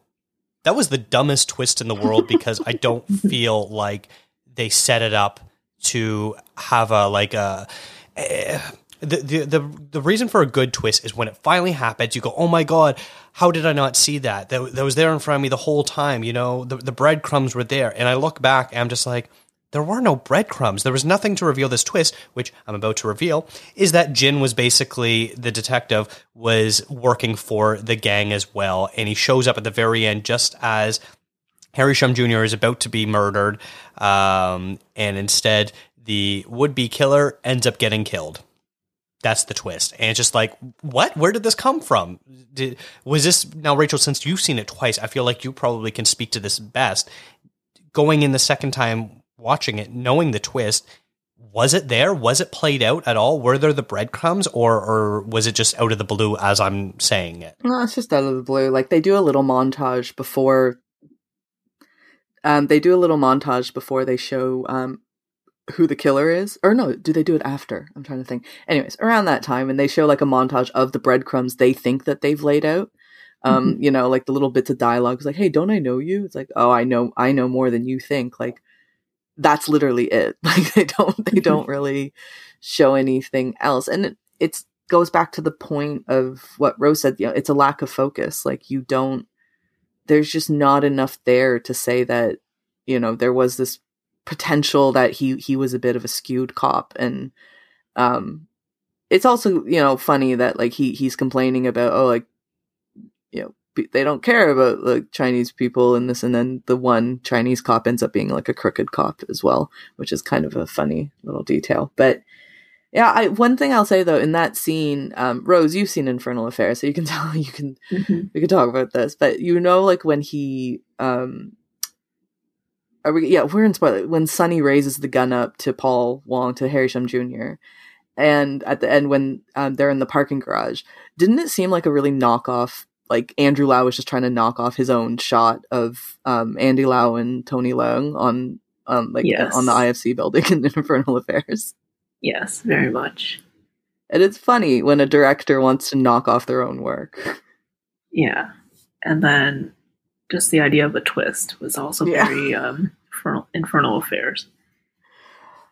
that was the dumbest twist in the world because I don't feel like they set it up to have a like a. eh, the, the the the reason for a good twist is when it finally happens, you go, "Oh my god, how did I not see that? That, that was there in front of me the whole time." You know, the the breadcrumbs were there, and I look back, and I'm just like, there were no breadcrumbs. There was nothing to reveal this twist, which I'm about to reveal, is that Jin was basically the detective was working for the gang as well, and he shows up at the very end just as Harry Shum Jr. is about to be murdered, um, and instead the would-be killer ends up getting killed. That's the twist, and it's just like, what? Where did this come from? Did, was this now, Rachel? Since you've seen it twice, I feel like you probably can speak to this best. Going in the second time watching it, knowing the twist, was it there? Was it played out at all? Were there the breadcrumbs, or or was it just out of the blue as I'm saying it? No, it's just out of the blue. Like they do a little montage before. Um, they do a little montage before they show um who the killer is, or no? Do they do it after? I'm trying to think. Anyways, around that time, and they show like a montage of the breadcrumbs they think that they've laid out. Um, you know, like the little bits of dialogue. It's like, "Hey, don't I know you?" It's like, "Oh, I know, I know more than you think." Like, that's literally it. Like they don't, they don't really show anything else, and it it's goes back to the point of what Rose said. You know, it's a lack of focus. Like you don't. There's just not enough there to say that you know there was this potential that he he was a bit of a skewed cop. And um it's also you know funny that like he he's complaining about oh like you know they don't care about like chinese people and this. And then the one chinese cop ends up being like a crooked cop as well which is kind of a funny little detail. But yeah i one thing i'll say though in that scene um rose you've seen infernal affair so you can tell you can Mhm. we could talk about this, but you know, like when he, um, are we? Yeah, we're in spoiler. When Sonny raises the gun up to Paul Wong to Harry Shum Jr. And at the end, when um, they're in the parking garage, didn't it seem like a really knockoff? Like Andrew Lau was just trying to knock off his own shot of um, Andy Lau and Tony Leung on, um, like Yes. on the IFC building in Infernal Affairs. Yes, very much. And it's funny when a director wants to knock off their own work. Yeah. And then just the idea of a twist was also Yeah. very um, infernal, infernal affairs.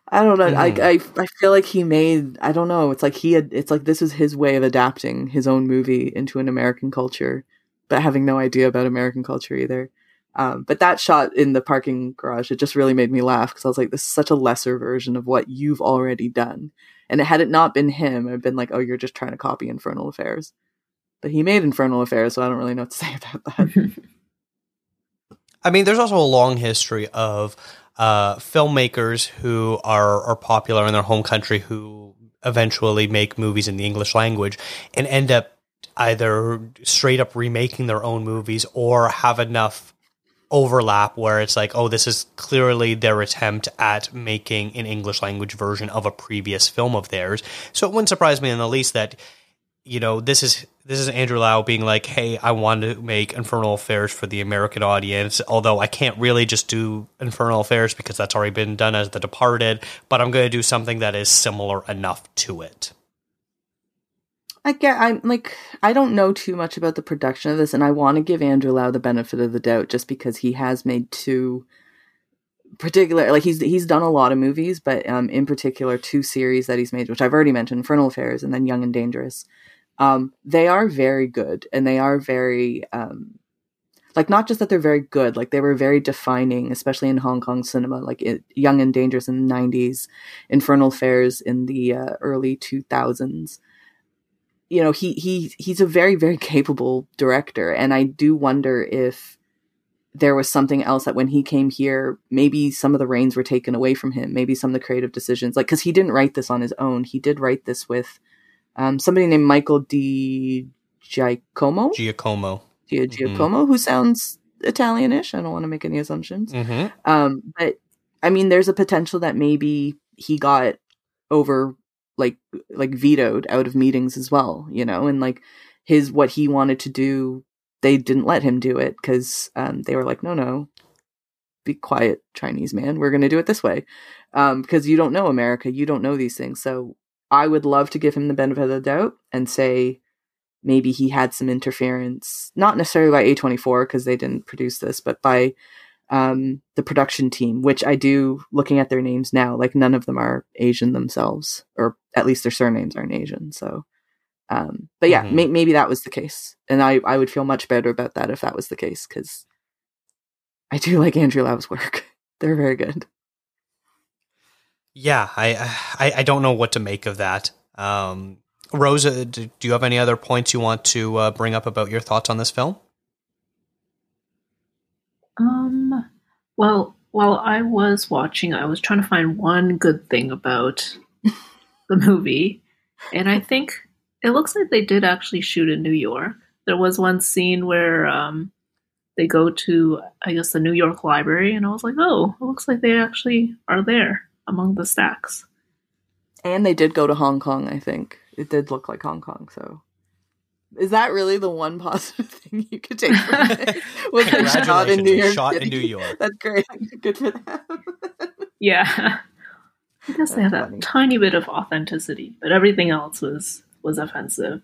I don't know. Mhm. I, I I feel like he made. I don't know. It's like he had. It's like this is his way of adapting his own movie into an American culture, but having no idea about American culture either. Um, but that shot in the parking garage, it just really made me laugh because I was like, this is such a lesser version of what you've already done. And had it not been him, I'd been like, oh, you're just trying to copy Infernal Affairs. But he made Infernal Affairs, so I don't really know what to say about that. I mean, there's also a long history of uh, filmmakers who are are popular in their home country who eventually make movies in the English language and end up either straight up remaking their own movies or have enough overlap where it's like, oh, this is clearly their attempt at making an English language version of a previous film of theirs. So it wouldn't surprise me in the least that, you know, this is this is Andrew Lau being like, hey, I want to make Infernal Affairs for the American audience, although I can't really just do Infernal Affairs because that's already been done as The Departed, but I'm going to do something that is similar enough to it. I get, I'm like, I don't know too much about the production of this, and I want to give Andrew Lau the benefit of the doubt just because he has made two particular, like he's he's done a lot of movies, but um, in particular, two series that he's made, which I've already mentioned, Infernal Affairs and then Young and Dangerous. Um, they are very good, and they are very, um, like not just that they're very good, like they were very defining, especially in Hong Kong cinema, like it, Young and Dangerous in the '90s, Infernal Affairs in the uh, early 2000s you know he he he's a very very capable director and i do wonder if there was something else that when he came here maybe some of the reins were taken away from him maybe some of the creative decisions like because he didn't write this on his own he did write this with um, somebody named michael di jiacomo? Giacomo. Gia- giacomo mm-hmm. who sounds italianish. I don't want to make any assumptions. Mm-hmm. um, but i mean there's a potential that maybe he got over like like vetoed out of meetings as well you know? And like his what he wanted to do they didn't let him do it because um, they were like no no. Be quiet chinese man. We're going to do it this way. Um, because you don't know america. You don't know these things. So i would love to give him the benefit of the doubt and say maybe he had some interference not necessarily by a24 because they didn't produce this but by um, the production team, which I do looking at their names now, like none of them are Asian themselves, or at least their surnames aren't Asian. So, um, but yeah, mm-hmm. may- maybe that was the case. And I, I would feel much better about that if that was the case, because I do like Andrew Lau's work. They're very good. Yeah, I, I, I don't know what to make of that. Um, Rosa, do, do you have any other points you want to uh, bring up about your thoughts on this film? Um, well, while I was watching, I was trying to find one good thing about the movie, and I think it looks like they did actually shoot in New York. There was one scene where um, they go to, I guess, the New York Library, and I was like, oh, it looks like they actually are there among the stacks. And they did go to Hong Kong, I think. It did look like Hong Kong, so is that really the one positive thing you could take from it? Was it shot in New York? Shot City? in New York. That's great. Good for them. yeah. I guess That's they have that tiny bit of authenticity, but everything else was was offensive.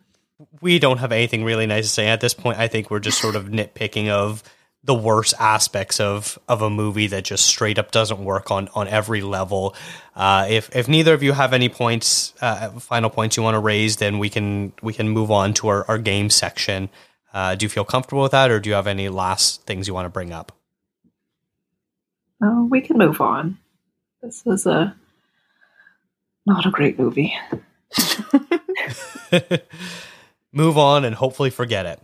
We don't have anything really nice to say at this point. I think we're just sort of nitpicking of the worst aspects of of a movie that just straight up doesn't work on on every level. Uh, if if neither of you have any points, uh, final points you want to raise, then we can we can move on to our, our game section. Uh, do you feel comfortable with that, or do you have any last things you want to bring up? Oh, we can move on. This is a not a great movie. move on and hopefully forget it.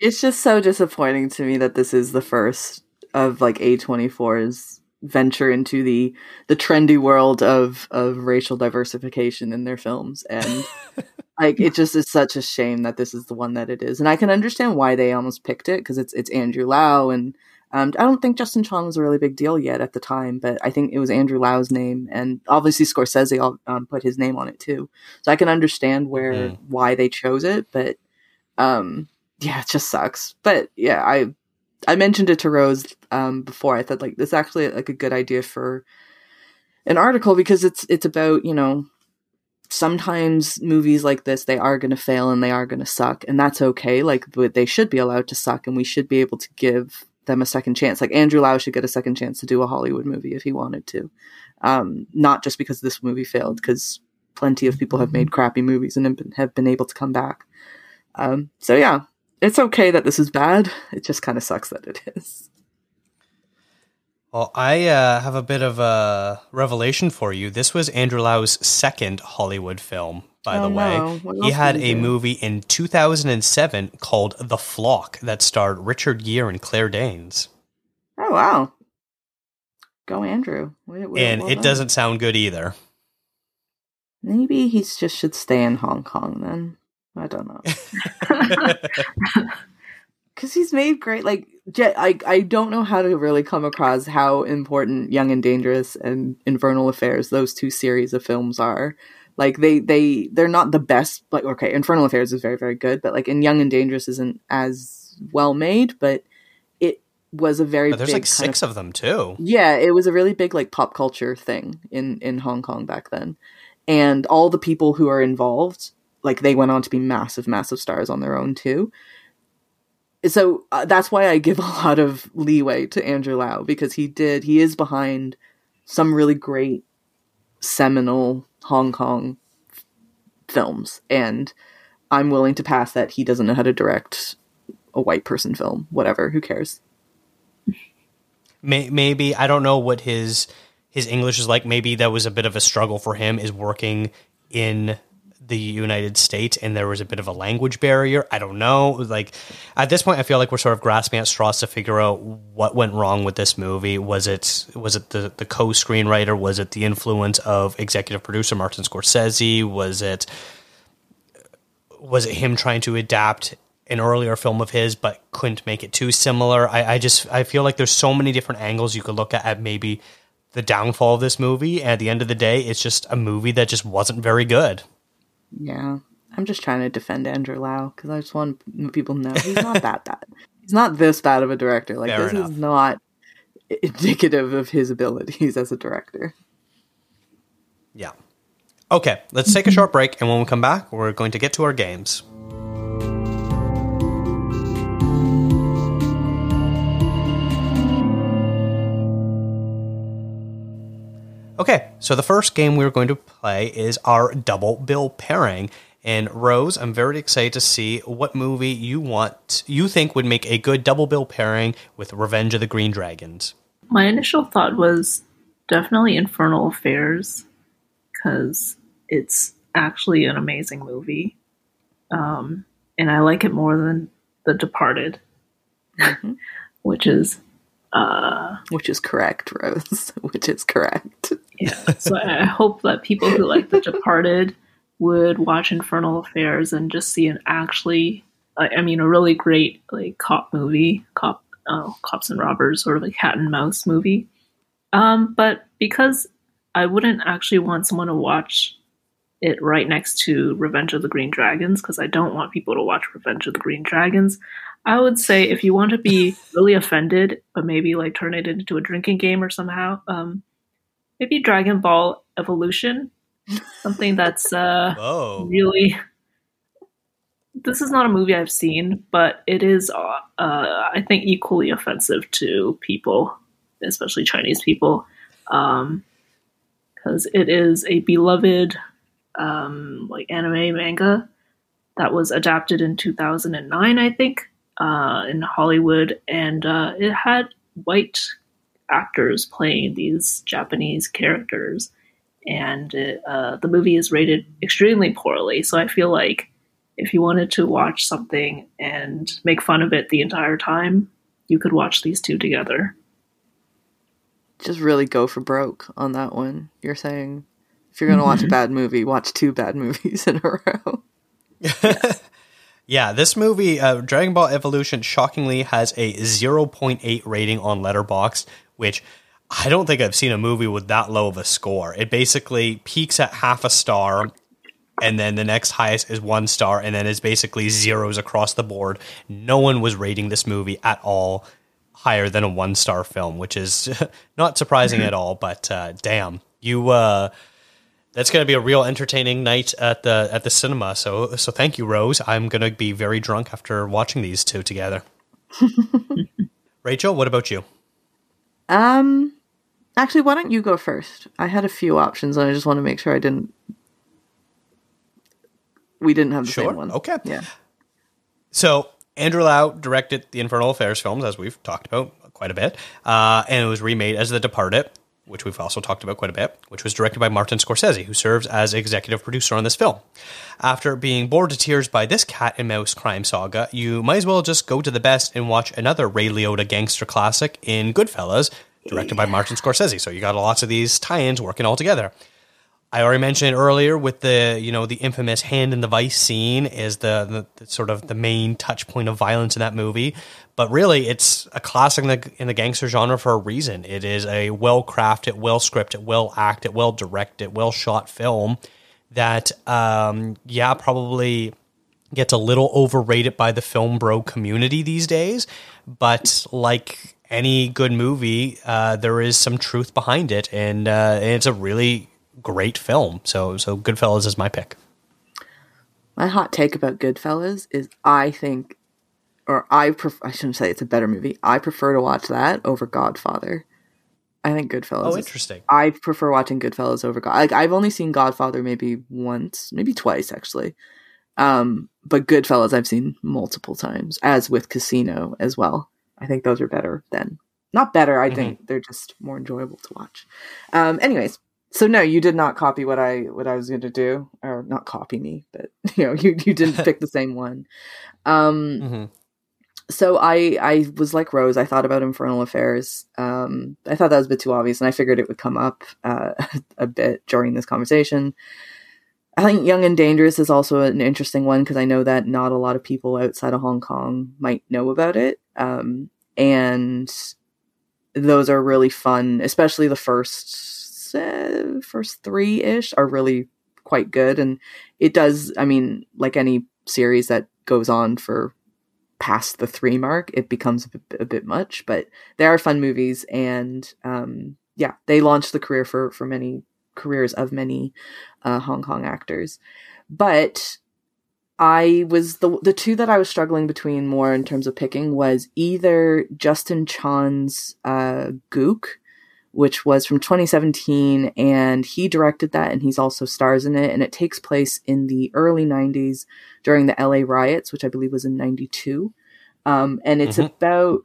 It's just so disappointing to me that this is the first of like A24's venture into the the trendy world of of racial diversification in their films. And like it just is such a shame that this is the one that it is. And i can understand why they almost picked it because it's it's andrew lau and um, i don't think justin chon was a really big deal yet at the time but i think it was andrew lau's name. And obviously scorsese um, put his name on it too. So i can understand where mm. why they chose it but um yeah, it just sucks. But yeah, I I mentioned it to Rose um, before. I thought like this is actually like a good idea for an article because it's it's about you know sometimes movies like this they are going to fail and they are going to suck and that's okay. Like they should be allowed to suck and we should be able to give them a second chance. Like andrew lau should get a second chance to do a hollywood movie if he wanted to. Um, not just because this movie failed because plenty of people have made crappy movies and have been able to come back. Um, so yeah it's okay that this is bad. It just kind of sucks that it is. Well, I uh, have a bit of a revelation for you. This was Andrew Lau's second Hollywood film, by Oh, the way. no. He had a do? movie in 2007 called The Flock that starred Richard Gere and Claire Danes. Oh wow. Go Andrew. And well it done. doesn't sound good either. Maybe he just should stay in Hong Kong then. I don't know. Because he's made great, like, Je- I, I don't know how to really come across how important Young and Dangerous and Infernal Affairs, those two series of films are. Like, they, they, they're not the best, like, okay, Infernal Affairs is very, very good, but, like, in Young and Dangerous isn't as well made, but it was a very But there's like kind of six of them, too. yeah, it was a really big like pop culture thing in in Hong Kong back then. And all the people who are involved, like they went on to be massive massive stars on their own too. So uh, that's why I give a lot of leeway to Andrew Lau because he did he is behind some really great seminal Hong Kong f- films and I'm willing to pass that he doesn't know how to direct a white person film, whatever, who cares? Maybe I don't know what his his English is like. Maybe that was a bit of a struggle for him is working in the United States and there was a bit of a language barrier. I don't know. Like at this point I feel like we're sort of grasping at straws to figure out what went wrong with this movie. Was it was it the the co-screenwriter? Was it the influence of executive producer Martin Scorsese? Was it was it him trying to adapt an earlier film of his but couldn't make it too similar I, I just i feel like there's so many different angles you could look at at maybe the downfall of this movie at the end of the day it's just a movie that just wasn't very good Yeah, I'm just trying to defend Andrew Lau because I just want people to know he's not that bad. He's not this bad of a director. Like Fair this enough. is not indicative of his abilities as a director. yeah okay let's take a short break and when we come back we're going to get to our games Okay, so the first game we're going to play is our double bill pairing. And Rose, I'm very excited to see what movie you want you think would make a good double bill pairing with Revenge of the Green Dragons. My initial thought was definitely Infernal Affairs because it's actually an amazing movie. Um, and I like it more than The Departed, Mhm. which is, uh, Which is correct, Rose. Which is correct. Yeah. so I hope that people who like The Departed would watch Infernal Affairs and just see an actually, I I mean, a really great like cop movie, cop, uh, cops and robbers, sort of a cat and mouse movie. Um, but because I wouldn't actually want someone to watch it right next to Revenge of the Green Dragons, because I don't want people to watch Revenge of the Green Dragons. I would say if you want to be really offended, but maybe like turn it into a drinking game or somehow, um, maybe Dragon Ball Evolution, something that's uh, Whoa. really. This is not a movie I've seen, but it is, uh, uh, I think, equally offensive to people, especially Chinese people, because it is a beloved um, like anime manga that was adapted in 2009, I think, uh, in Hollywood, and uh, it had white actors playing these Japanese characters and uh, the movie is rated extremely poorly. So I feel like if you wanted to watch something and make fun of it the entire time, you could watch these two together. Just really go for broke on that one. You're saying if you're gonna watch a bad movie, watch two bad movies in a row. Yeah, this movie, uh, Dragon Ball Evolution, shockingly has a 0.8 rating on Letterboxd, which I don't think I've seen a movie with that low of a score. It basically peaks at half a star, and then the next highest is one star, and then it's basically zeros across the board. No one was rating this movie at all higher than a one star film, which is not surprising at all. But uh, damn, you. Uh, that's going to be a real entertaining night at the at the cinema. So so thank you, Rose. I'm going to be very drunk after watching these two together. Rachel, what about you? Um, actually, why don't you go first? I had a few options, and I just want to make sure I didn't. We didn't have the Sure. same one. Okay. Yeah. So Andrew Lau directed the Infernal Affairs films, as we've talked about quite a bit, uh, and it was remade as The Departed, which we've also talked about quite a bit, which was directed by Martin Scorsese, who serves as executive producer on this film. After being bored to tears by this cat and mouse crime saga, you might as well just go to the best and watch another Ray Liotta gangster classic in Goodfellas, directed by Martin Scorsese. So you got lots of these tie-ins working all together. I already mentioned earlier with the you know the infamous hand in the vice scene is the, the, the, sort of the main touch point of violence in that movie, but really it's a classic in the, in the gangster genre for a reason. It is a well crafted, well scripted, well acted, well directed, well shot film that um, yeah probably gets a little overrated by the film bro community these days, but like any good movie, uh, there is some truth behind it, and, uh, and it's a really great film. So so Goodfellas is my pick. My hot take about Goodfellas is I think, or I pref- I shouldn't say it's a better movie. I prefer to watch that over Godfather. I think Goodfellas. Oh, is- interesting. I prefer watching Goodfellas over God. Like I've only seen Godfather maybe once, maybe twice actually. Um, but Goodfellas I've seen multiple times, as with Casino as well. I think those are better than not better. I think they're just more enjoyable to watch. Um, anyways, so no, you did not copy what I what I was going to do, or not copy me, but you know, you you didn't pick the same one. Um, hmm so I I was like Rose. I thought about Infernal Affairs. Um, I thought that was a bit too obvious, and I figured it would come up uh, a bit during this conversation. I think Young and Dangerous is also an interesting one because I know that not a lot of people outside of Hong Kong might know about it, um, and those are really fun. Especially the first uh, first three ish are really quite good, and it does. I mean, like any series that goes on for past the three mark, it becomes a bit, much. But they are fun movies, and um, yeah, they launched the career for for many careers of many uh, Hong Kong actors. But I was the the two that I was struggling between more in terms of picking was either Justin Chon's uh, Gook, which was from 2017, and he directed that, and he's also stars in it, and it takes place in the early 90s during the LA riots, which I believe was in 92. Um, and it's Mhm. about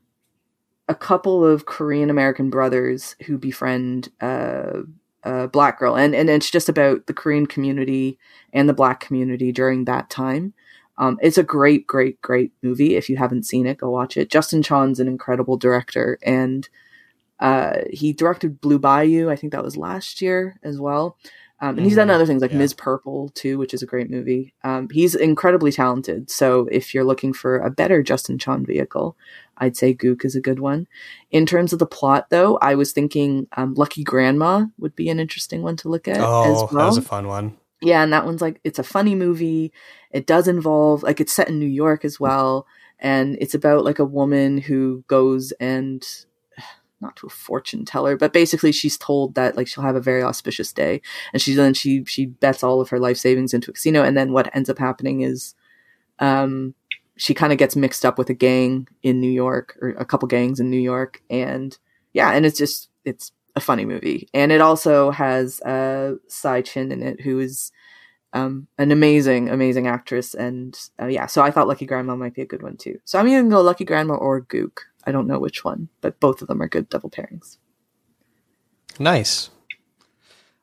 a couple of Korean American brothers who befriend uh, a black girl, and and it's just about the Korean community and the black community during that time. Um, it's a great, great, great movie. If you haven't seen it, go watch it. Justin Chon's an incredible director, and uh, he directed Blue Bayou. I think that was last year as well. Um, and he's done Mhm. other things like Yeah. Ms. Purple too, which is a great movie. Um, he's incredibly talented. So if you're looking for a better Justin Chon vehicle, I'd say Gook is a good one. In terms of the plot, though, I was thinking um, Lucky Grandma would be an interesting one to look at Oh, as that was a fun one. Yeah, and that one's like it's a funny movie. It does involve like it's set in New York as well, and it's about like a woman who goes and not to a fortune teller, but basically she's told that like she'll have a very auspicious day, and she then she she bets all of her life savings into a casino, and then what ends up happening is, um, she kind of gets mixed up with a gang in New York or a couple gangs in New York, and yeah, and it's just it's a funny movie, and it also has uh, Tsai Chin in it, who is um, an amazing, amazing actress, and uh, yeah, so I thought Lucky Grandma might be a good one too. So I'm either gonna go Lucky Grandma or Gook. I don't know which one, but both of them are good double pairings. Nice.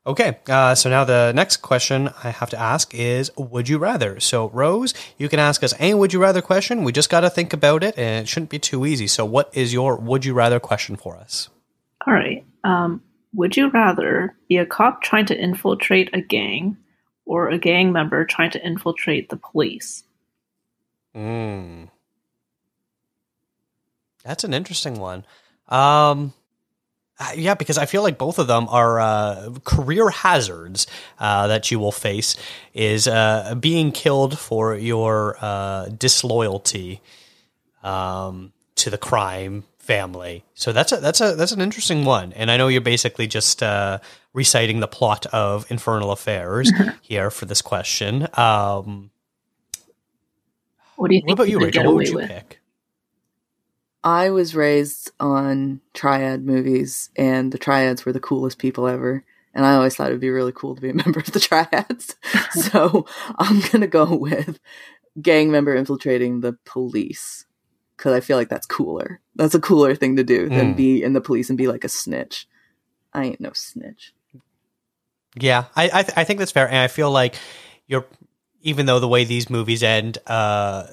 Okay, uh, so now the next question I have to ask is Would you rather? So, Rose, you can ask us any Would you rather question. We just got to think about it, and it shouldn't be too easy. So, what is your Would you rather question for us? All right. Um, would you rather be a cop trying to infiltrate a gang or a gang member trying to infiltrate the police? Mm. That's an interesting one. Um, yeah, because I feel like both of them are uh, career hazards uh, that you will face. Is uh, being killed for your uh, disloyalty um, to the crime family. So that's a that's a that's an interesting one. And I know you're basically just uh, reciting the plot of Infernal Affairs here for this question. Um, What do you what think about you, Rachel? What would you with? pick? I was raised on triad movies, and the triads were the coolest people ever. And I always thought it'd be really cool to be a member of the triads. so I'm gonna go with gang member infiltrating the police because I feel like that's cooler. That's a cooler thing to do than Mm. be in the police and be like a snitch. I ain't no snitch. Yeah, I I, th- I think that's fair, and I feel like you're even though the way these movies end, uh,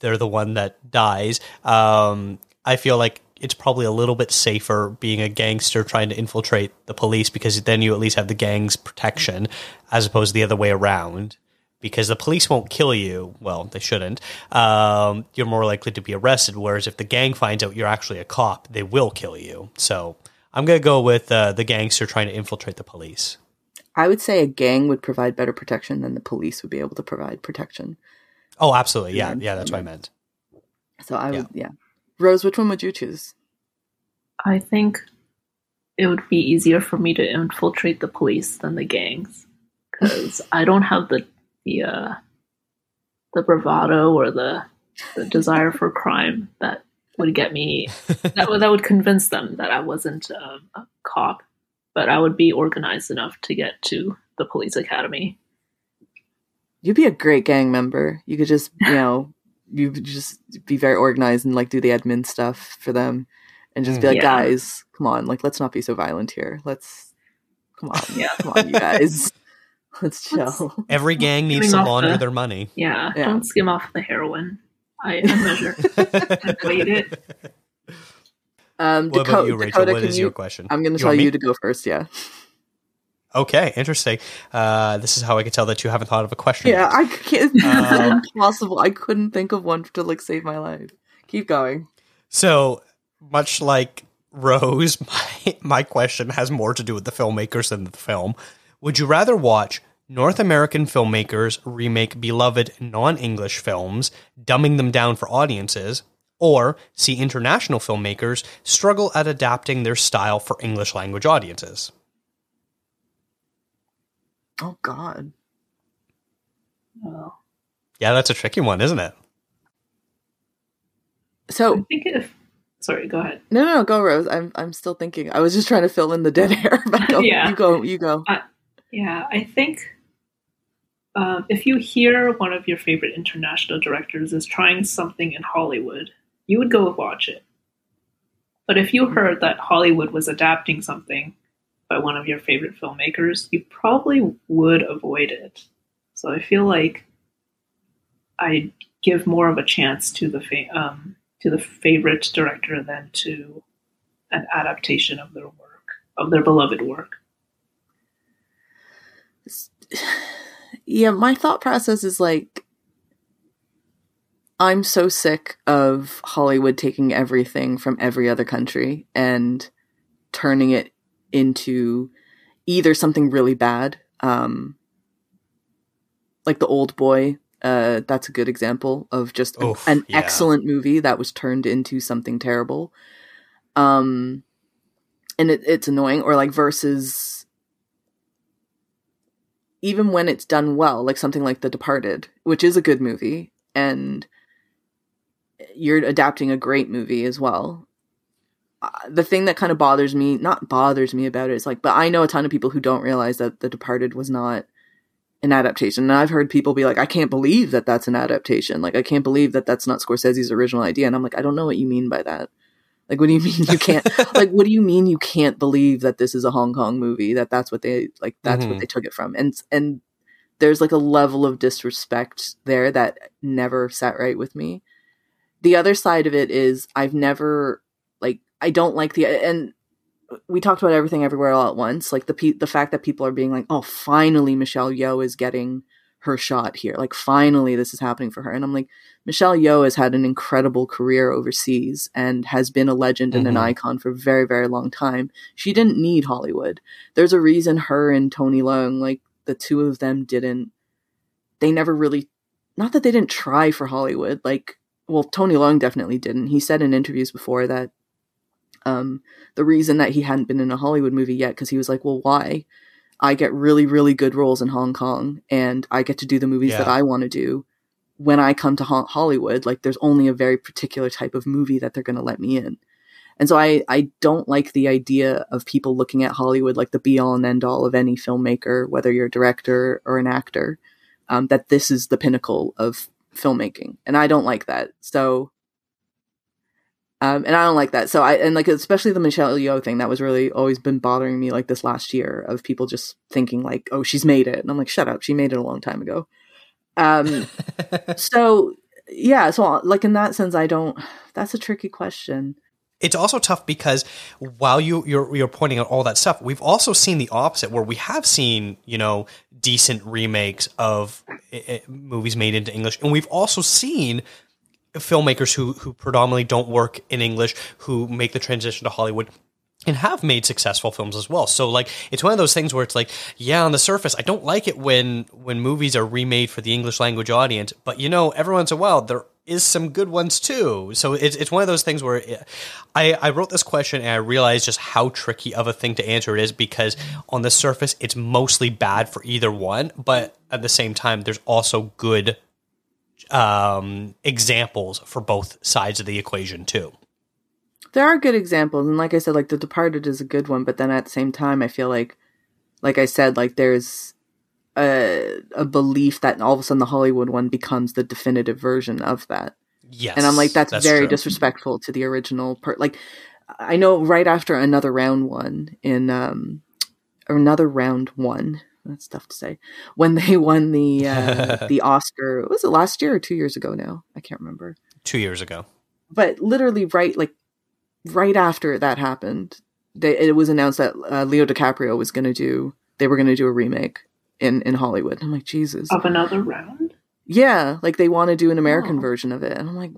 they're the one that dies. Um, I feel like it's probably a little bit safer being a gangster trying to infiltrate the police because then you at least have the gang's protection as opposed to the other way around. Because the police won't kill you. Well, they shouldn't. Um, you're more likely to be arrested. Whereas if the gang finds out you're actually a cop, they will kill you. So I'm going to go with uh, the gangster trying to infiltrate the police. I would say a gang would provide better protection than the police would be able to provide protection. Oh, absolutely. Yeah, Yeah. yeah, that's what I meant. So I would, yeah. Rose, which one would you choose? I think it would be easier for me to infiltrate the police than the gangs because I don't have the the uh, the bravado or the the desire for crime that would get me that would that would convince them that I wasn't a, a cop, but I would be organized enough to get to the police academy. You'd be a great gang member. You could just, you know, you could just be very organized and like do the admin stuff for them and just be like, Yeah. guys, come on, like let's not be so violent here. Let's come on. Yeah. Come on, you guys. Let's Let's- chill. Every gang needs Giving to off launder the- their money. Yeah, Yeah. don't skim off the heroin. I, I measure. Wait it. Um What Daco- about you, Rachel? Dakota, What can you, your question? I'm gonna tell want me? you to go first, yeah. Okay, interesting. Uh, this is how I can tell that you haven't thought of a question. Yeah, yet. I can't is Uh, impossible. I couldn't think of one to like save my life. Keep going. So much like Rose, my my question has more to do with the filmmakers than the film. Would you rather watch North American filmmakers remake beloved non-English films, dumbing them down for audiences, or see international filmmakers struggle at adapting their style for English language audiences? Oh god. Oh. Yeah, that's a tricky one, isn't it? I So think if. Sorry, go ahead. no, no, no, go Rose. I'm I'm still thinking. I was just trying to fill in the dead air, but go, Yeah. you go, you go. Yeah, I think um, if you hear one of your favorite international directors is trying something in Hollywood, you would go watch it. But if you heard that Hollywood was adapting something by one of your favorite filmmakers, you probably would avoid it. So I feel like I give more of a chance to the fa- um, to the favorite director than to an adaptation of their work of their beloved work. yeah, my thought process is like I'm so sick of Hollywood taking everything from every other country and turning it into either something really bad, um, like the old boy. Uh, that's a good example of just Oof, an yeah. excellent movie that was turned into something terrible. Um, and it, it's annoying. Or like versus even when it's done well, like something like The Departed, which is a good movie, and you're adapting a great movie as well. Uh, the thing that kind of bothers me, not bothers me about it, is like, but I know a ton of people who don't realize that The Departed was not an adaptation. And I've heard people be like, I can't believe that that's an adaptation. Like, I can't believe that that's not Scorsese's original idea. And I'm like, I don't know what you mean by that. Like, what do you mean you can't? like, what do you mean you can't believe that this is a Hong Kong movie? That that's what they like. That's Mhm. what they took it from. And and there's like a level of disrespect there that never sat right with me. The other side of it is I've never like I don't like the and we talked about everything everywhere all at once. Like the pe- the fact that people are being like, oh, finally Michelle Yeoh is getting her shot here. Like finally this is happening for her. And I'm like, Michelle Yeoh has had an incredible career overseas and has been a legend and an Mhm. icon for a very, very long time. She didn't need Hollywood. There's a reason her and Tony Leung, like the two of them didn't they never really not that they didn't try for Hollywood. Like well, Tony Leung definitely didn't. He said in interviews before that um the reason that he hadn't been in a Hollywood movie yet because he was like, well, why? I get really, really good roles in Hong Kong, and I get to do the movies that I want to do. When I come to Ho- Hollywood, like there's only a very particular type of movie that they're going to let me in, and so I I don't like the idea of people looking at Hollywood like the be all and end all of any filmmaker, whether you're a director or an actor, um, that this is the pinnacle of filmmaking, and I don't like that. So Um, and I don't like that. So I and like especially the Michelle Yeoh thing that was really always been bothering me like this last year of people just thinking like, oh, she's made it, and I'm like, shut up, she made it a long time ago. Um, so yeah, so like in that sense, I don't. That's a tricky question. It's also tough because while you you're you're pointing out all that stuff, we've also seen the opposite where we have seen you know decent remakes of uh, movies made into English, and we've also seen filmmakers who who predominantly don't work in English who make the transition to Hollywood and have made successful films as well. So like it's one of those things where it's like, yeah, on the surface, I don't like it when when movies are remade for the English language audience, but you know, every once in a while there is some good ones too. So it's it's one of those things where I I wrote this question and I realized just how tricky of a thing to answer it is because on the surface it's mostly bad for either one, but at the same time there's also good um examples for both sides of the equation too. There are good examples, and like I said, like The Departed is a good one, but then at the same time, I feel like, like I said, like there's a a belief that all of a sudden the Hollywood one becomes the definitive version of that. Yes. and I'm like, that's, very true. disrespectful to the original part. Like, I know right after another round one in um, or another round one. That's tough to say. When they won the uh, the Oscar, was it last year or two years ago? Now I can't remember. two years ago. But literally, right like right after that happened, they, it was announced that uh, Leo DiCaprio was going to do. They were going to do a remake in in Hollywood. I'm like, Jesus. Of another round? Yeah, like they want to do an American Oh. version of it, and I'm like,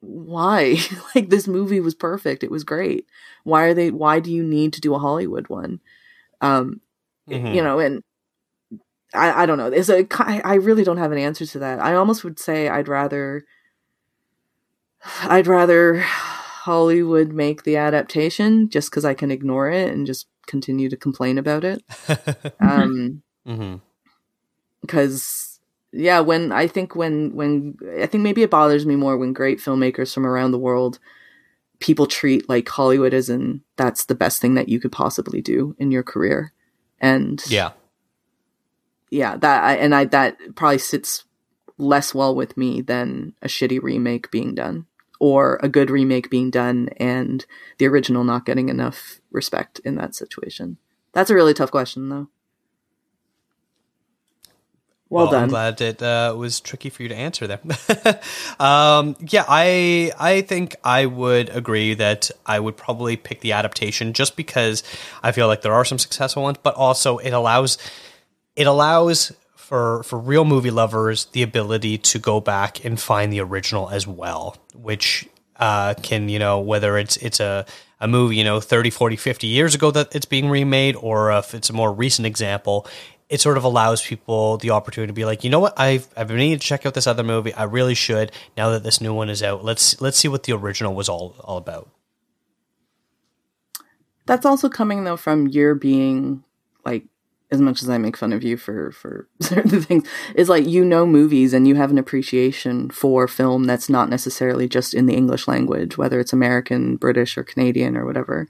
why? like this movie was perfect; it was great. Why are they? Why do you need to do a Hollywood one? Um, Mhm. you know, and I, I don't know. It's a, I really don't have an answer to that. I almost would say I'd rather, I'd rather Hollywood make the adaptation just because I can ignore it and just continue to complain about it. Um, Mm-hmm. because yeah when i think when when i think maybe it bothers me more when great filmmakers from around the world people treat like hollywood as in that's the best thing that you could possibly do in your career. And Yeah. yeah that I, and i that probably sits less well with me than a shitty remake being done or a good remake being done and the original not getting enough respect in that situation. That's a really tough question though well, done. I'm glad it uh, was tricky for you to answer there. um, yeah, I I think I would agree that I would probably pick the adaptation just because I feel like there are some successful ones, but also it allows it allows for for real movie lovers the ability to go back and find the original as well, which uh, can you know whether it's it's a a movie you know 30 40 50 years ago that it's being remade or if it's a more recent example it sort of allows people the opportunity to be like, you know what, I've I've been needing to check out this other movie. I really should. Now that this new one is out, let's let's see what the original was all all about. That's also coming though from your being like as much as I make fun of you for for certain things, is like you know movies and you have an appreciation for film that's not necessarily just in the English language, whether it's American, British, or Canadian or whatever.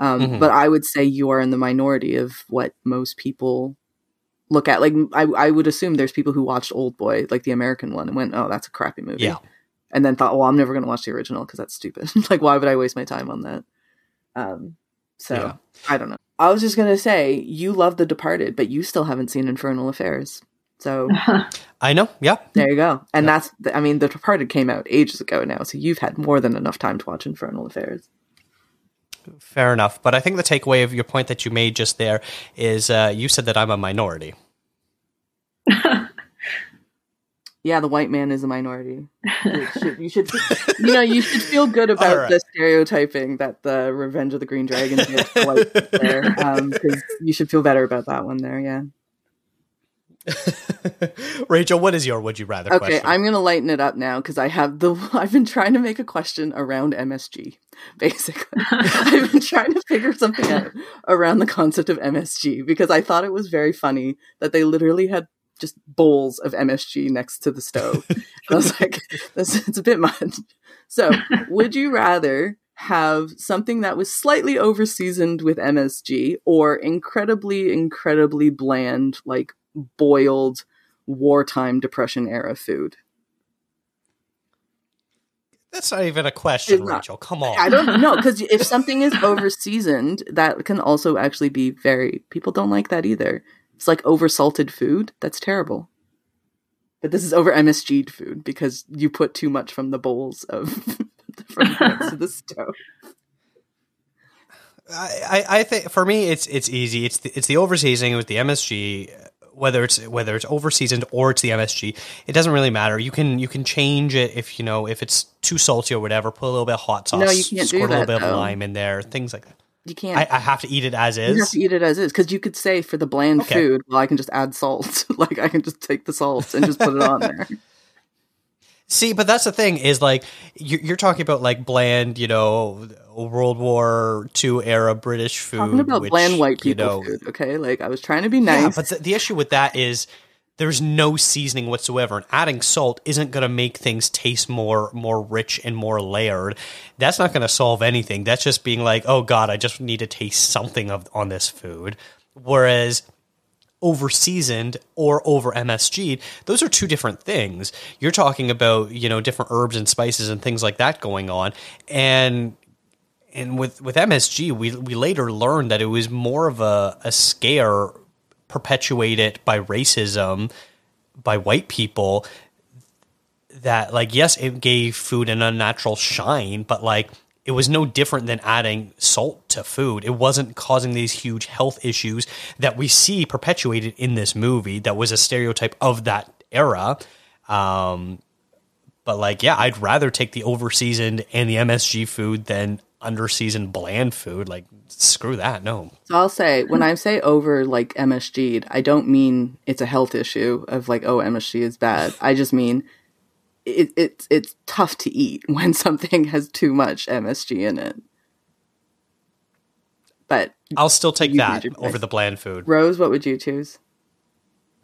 Um, Mhm. But I would say you are in the minority of what most people look at. Like I, I would assume there's people who watched Old Boy, like the American one, and went, "Oh, that's a crappy movie." Yeah. and then thought, "Well, I'm never going to watch the original because that's stupid. like, why would I waste my time on that?" Um, so Yeah. I don't know. I was just going to say you love The Departed, but you still haven't seen Infernal Affairs. So I know, yeah, there you go. And that's, I mean, The Departed came out ages ago now, so you've had more than enough time to watch Infernal Affairs. Fair enough. But I think the takeaway of your point that you made just there is uh, you said that I'm a minority. Yeah, the white man is a minority. You should, you should, you know, you should feel good about right. the stereotyping that the Revenge of the Green Dragon did white there, because you should feel better about that one there. Yeah. Rachel, what is your would you rather Okay, question? I'm gonna lighten it up now because I have the. I've been trying to make a question around MSG. Basically, I've been trying to figure something out around the concept of MSG because I thought it was very funny that they literally had just bowls of MSG next to the stove. and I was like, this, it's a bit much. So, would you rather have something that was slightly over seasoned with MSG or incredibly, incredibly bland, like boiled wartime depression era food? That's not even a question, It's not. Rachel. Come on. I don't know because if something is over seasoned, that can also actually be very. People don't like that either. It's like over salted food. That's terrible. But this is over MSG'd food because you put too much from the bowls of from next to the stove. I, I, I think for me it's it's easy. It's the, it's the overseasoning with the MSG, whether it's whether it's overseasoned or it's the MSG. It doesn't really matter. You can you can change it if you know if it's too salty or whatever. Put a little bit of hot sauce. No, you can't do squirt a little that, bit of lime in there. Things like that. You can't. I, I have to eat it as is. you have to eat it as is because you could say for the bland Okay. food, well, I can just add salt. like I can just take the salt and just put it on there. See, but that's the thing is like you're, you're talking about like bland, you know, World War II era British food. Talking about which, bland white you people know, food. Okay, like I was trying to be nice. Yeah, but the, the issue with that is there's no seasoning whatsoever, and adding salt isn't going to make things taste more more rich and more layered. That's not going to solve anything. That's just being like, oh god, I just need to taste something of on this food. Whereas over seasoned or over MSG'd, those are two different things. You're talking about, you know, different herbs and spices and things like that going on. And and with with MSG, we we later learned that it was more of a, a scare perpetuated by racism by white people that like yes it gave food an unnatural shine but like it was no different than adding salt to food. It wasn't causing these huge health issues that we see perpetuated in this movie that was a stereotype of that era. Um but like yeah i'd rather take the overseasoned and the msg food than underseasoned bland food. Like screw that no. So I'll say when I say over like MSG'd, I don't mean it's a health issue of like oh MSG is bad. I just mean it, it's it's tough to eat when something has too much MSG in it. But i'll still take that over the bland food Rose, what would you choose?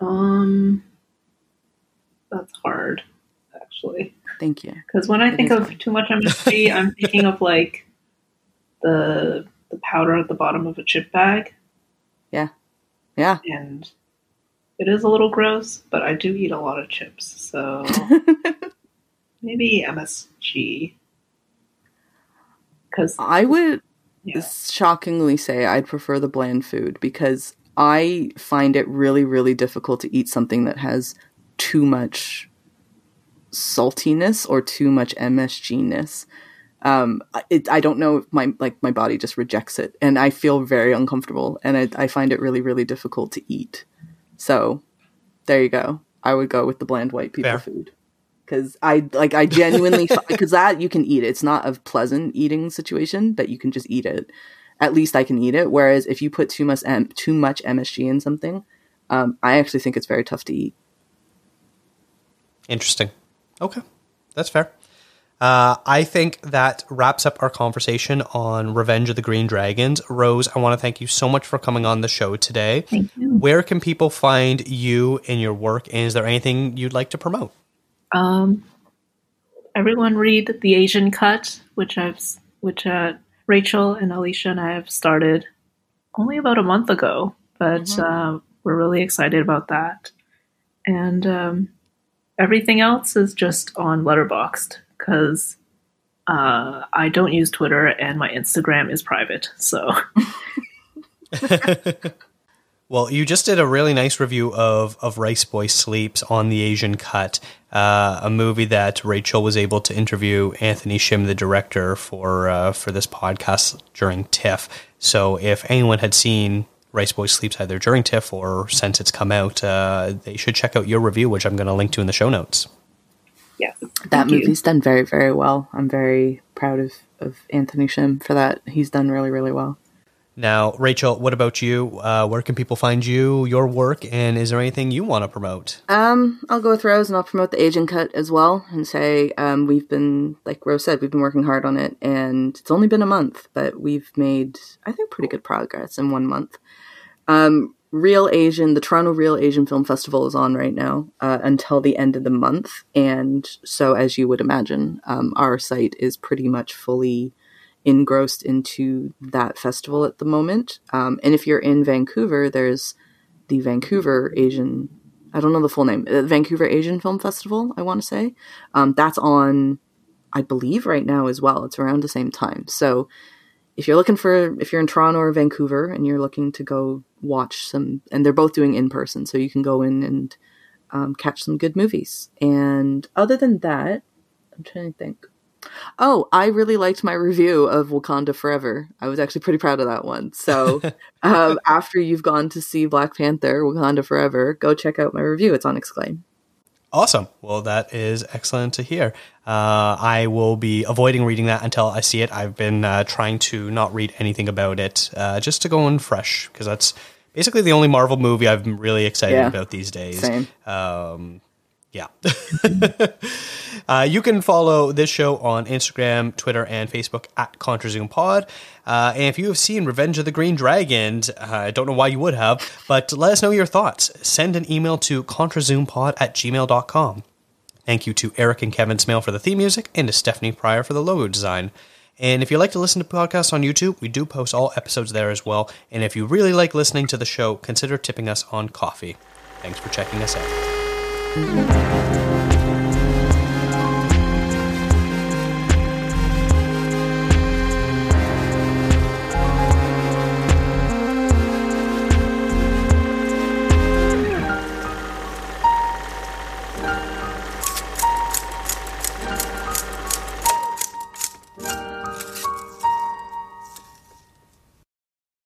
Um, that's hard, actually. Thank you. Because when I It think of hard. too much MSG, I'm thinking of like the the powder at the bottom of a chip bag, Yeah, yeah. and it is a little gross. But I do eat a lot of chips, so maybe MSG. Because I would yeah, shockingly say I'd prefer the bland food because I find it really, really difficult to eat something that has too much saltiness or too much MSG ness. Um, it, I don't know if my like my body just rejects it, and I feel very uncomfortable, and I, I find it really, really difficult to eat. So, there you go. I would go with the bland white people Fair. food because I like I genuinely because that you can eat it. It's not a pleasant eating situation, but you can just eat it. At least I can eat it. Whereas if you put too much M- too much MSG in something, um, I actually think it's very tough to eat. Interesting. Okay, that's fair. Uh, I think that wraps up our conversation on Revenge of the Green Dragons. Rose, I want to thank you so much for coming on the show today. thank you. Where can people find you and your work? And is there anything you'd like to promote? Um, everyone read the Asian Cut, which I've which uh, Rachel and Alicia and I have started only about a month ago, but uh, we're really excited about that. And um, everything else is just on Letterboxd because uh, I don't use Twitter and my Instagram is private. So Well, you just did a really nice review of, of Rice Boy Sleeps on the Asian Cut, uh, a movie that Rachel was able to interview Anthony Shim, the director, for uh, for this podcast during TIFF. So if anyone had seen Rice Boy Sleeps either during TIFF or since it's come out, uh, they should check out your review, which I'm going to link to in the show notes. yes, That Thank you. movie's done very, very well. I'm very proud of, of Anthony Shim for that. He's done really, really well. Now, Rachel, what about you? Uh, where can people find you, your work, and is there anything you want to promote? Um, I'll go with Rose and I'll promote the Asian cut as well and say um, we've been, like Rose said, we've been working hard on it and it's only been a month, but we've made, I think, pretty good progress in one month. Um, Reel Asian, the Toronto Reel Asian Film Festival is on right now uh, until the end of the month. And so, as you would imagine, um, our site is pretty much fully engrossed into that festival at the moment. Um, and if you're in Vancouver, there's the Vancouver Asian, I don't know the full name, uh, Vancouver Asian Film Festival, I want to say. Um, that's on I believe right now as well. It's around the same time. So if you're looking for if you're in Toronto or Vancouver and you're looking to go watch some, and they're both doing in person, so you can go in and um, catch some good movies. And other than that, I'm trying to think. Oh, I really liked my review of Wakanda Forever. I was actually pretty proud of that one. So, um, after you've gone to see Black Panther, Wakanda Forever, go check out my review. It's on Exclaim. Awesome. Well, that is excellent to hear. Uh, I will be avoiding reading that until I see it. I've been uh, trying to not read anything about it, uh, just to go in fresh, because that's basically the only Marvel movie I'm really excited Yeah. about these days. Same. Um, yeah. uh, you can follow this show on Instagram, Twitter, and Facebook at ContraZoomPod. Uh, and if you have seen Revenge of the Green Dragons, uh, I don't know why you would have, but let us know your thoughts. Send an email to ContraZoomPod at gmail.com. Thank you to Eric and Kevin Smale for the theme music and to Stephanie Pryor for the logo design. And if you like to listen to podcasts on YouTube, we do post all episodes there as well. And if you really like listening to the show, consider tipping us on Ko-fi. Thanks for checking us out. 嗯